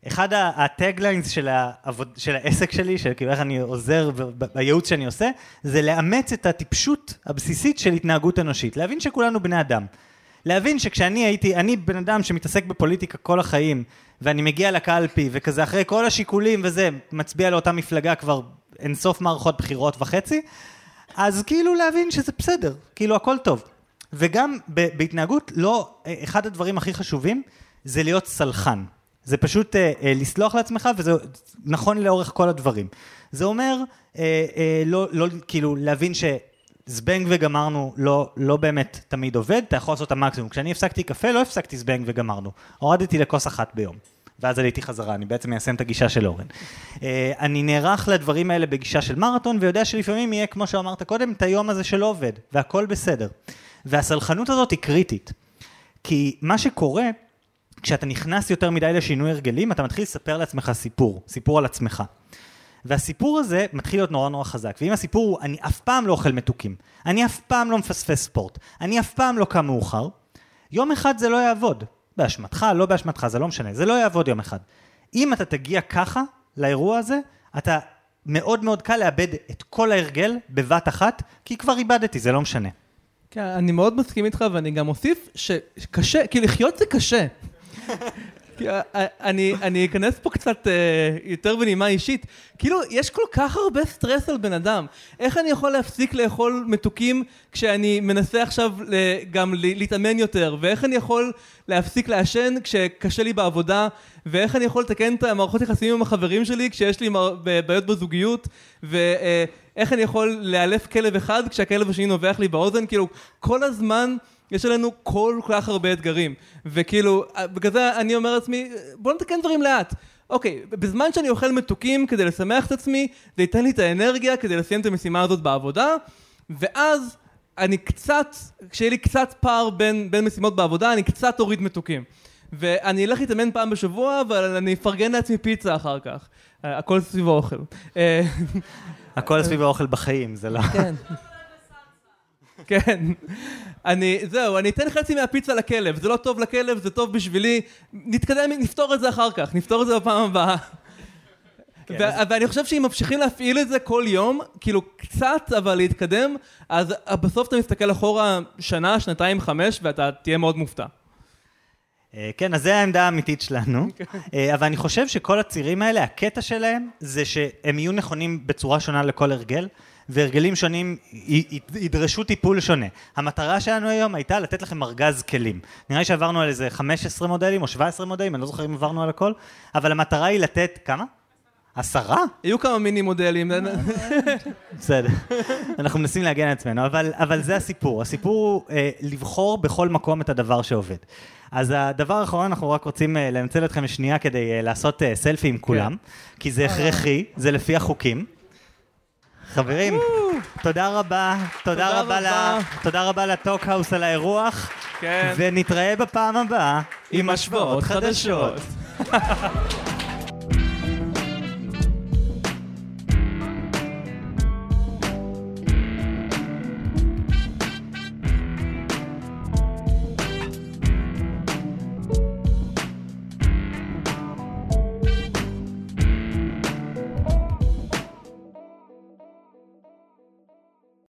אחד הטגליינס של, העבוד, של העסק שלי, של כאילו איך אני עוזר בייעוץ שאני עושה, זה לאמץ את הטיפשות הבסיסית של התנהגות אנושית. להבין שכולנו בני אדם. להבין שכשאני הייתי, אני בן אדם שמתעסק בפוליטיקה כל החיים, ואני מגיע לקלפי, וכזה אחרי כל השיקולים וזה, מצביע לאותה מפלגה כבר אינסוף מערכות בחירות וחצי, אז כאילו להבין שזה בסדר, כאילו הכל טוב. וגם בהתנהגות, לא, אה, אחד הדברים הכי חשובים זה להיות סלחן. זה פשוט אה, אה, לסלוח לעצמך, וזה נכון לאורך כל הדברים. זה אומר, אה, אה, לא, לא, כאילו, להבין שזבנג וגמרנו לא, לא באמת תמיד עובד, אתה יכול לעשות את המקסימום. כשאני הפסקתי קפה, לא הפסקתי זבנג וגמרנו. הורדתי לכוס אחת ביום. ואז עליתי חזרה, אני בעצם מיישם את הגישה של אורן. אה, אני נערך לדברים האלה בגישה של מרתון, ויודע שלפעמים יהיה, כמו שאמרת קודם, את היום הזה שלא עובד, והכל בסדר. והסלחנות הזאת היא קריטית. כי מה שקורה, כשאתה נכנס יותר מדי לשינוי הרגלים, אתה מתחיל לספר לעצמך סיפור, סיפור על עצמך. והסיפור הזה מתחיל להיות נורא נורא חזק. ואם הסיפור הוא, אני אף פעם לא אוכל מתוקים, אני אף פעם לא מפספס ספורט, אני אף פעם לא קם מאוחר, יום אחד זה לא יעבוד. באשמתך, לא באשמתך, זה לא משנה, זה לא יעבוד יום אחד. אם אתה תגיע ככה לאירוע הזה, אתה מאוד מאוד קל לאבד את כל ההרגל בבת אחת, כי כבר איבדתי, זה לא משנה.
כן, אני מאוד מסכים איתך, ואני גם אוסיף שקשה, כי לחיות זה קשה. אה, אה, אני, אני אכנס פה קצת אה, יותר בנימה אישית. כאילו, יש כל כך הרבה סטרס על בן אדם. איך אני יכול להפסיק לאכול מתוקים כשאני מנסה עכשיו גם להתאמן יותר? ואיך אני יכול להפסיק לעשן כשקשה לי בעבודה? ואיך אני יכול לתקן את המערכות יחסים עם החברים שלי כשיש לי בעיות בזוגיות? ואיך אני יכול לאלף כלב אחד כשהכלב השני נובח לי באוזן? כאילו, כל הזמן... יש עלינו כל כך הרבה אתגרים, וכאילו, בגלל זה אני אומר לעצמי, בוא נתקן דברים לאט. אוקיי, בזמן שאני אוכל מתוקים כדי לשמח את עצמי, זה ייתן לי את האנרגיה כדי לסיים את המשימה הזאת בעבודה, ואז אני קצת, כשיהיה לי קצת פער בין, בין משימות בעבודה, אני קצת אוריד מתוקים. ואני אלך להתאמן פעם בשבוע, אבל אני אפרגן לעצמי פיצה אחר כך. הכל סביב האוכל. אה,
הכל סביב האוכל בחיים, זה לא...
כן. כן. אני, זהו, אני אתן חצי מהפיצה לכלב, זה לא טוב לכלב, זה טוב בשבילי, נתקדם, נפתור את זה אחר כך, נפתור את זה בפעם הבאה.
כן,
ו- ואני חושב שאם ממשיכים להפעיל את זה כל יום, כאילו קצת אבל להתקדם, אז בסוף אתה מסתכל אחורה שנה, שנתיים, חמש, ואתה תהיה מאוד מופתע.
אה, כן, אז זה העמדה האמיתית שלנו. אה, אבל אני חושב שכל הצירים האלה, הקטע שלהם, זה שהם יהיו נכונים בצורה שונה לכל הרגל, והרגלים שונים ידרשו טיפול שונה. המטרה שלנו היום הייתה לתת לכם ארגז כלים. נראה לי שעברנו על איזה 15 מודלים או 17 מודלים, אני לא זוכר אם עברנו על הכל, אבל המטרה היא לתת, כמה? עשרה?
יהיו כמה מיני מודלים.
בסדר. אנחנו מנסים להגן על עצמנו, אבל, אבל זה הסיפור. הסיפור הוא אה, לבחור בכל מקום את הדבר שעובד. אז הדבר האחרון, אנחנו רק רוצים אה, לנצל אתכם לשנייה כדי אה, לעשות אה, סלפי עם כולם, כי זה הכרחי, זה לפי החוקים. חברים, תודה רבה, תודה
רבה.
ל- תודה רבה לטוקהאוס על האירוח,
כן.
ונתראה בפעם הבאה
עם השוואות חדשות.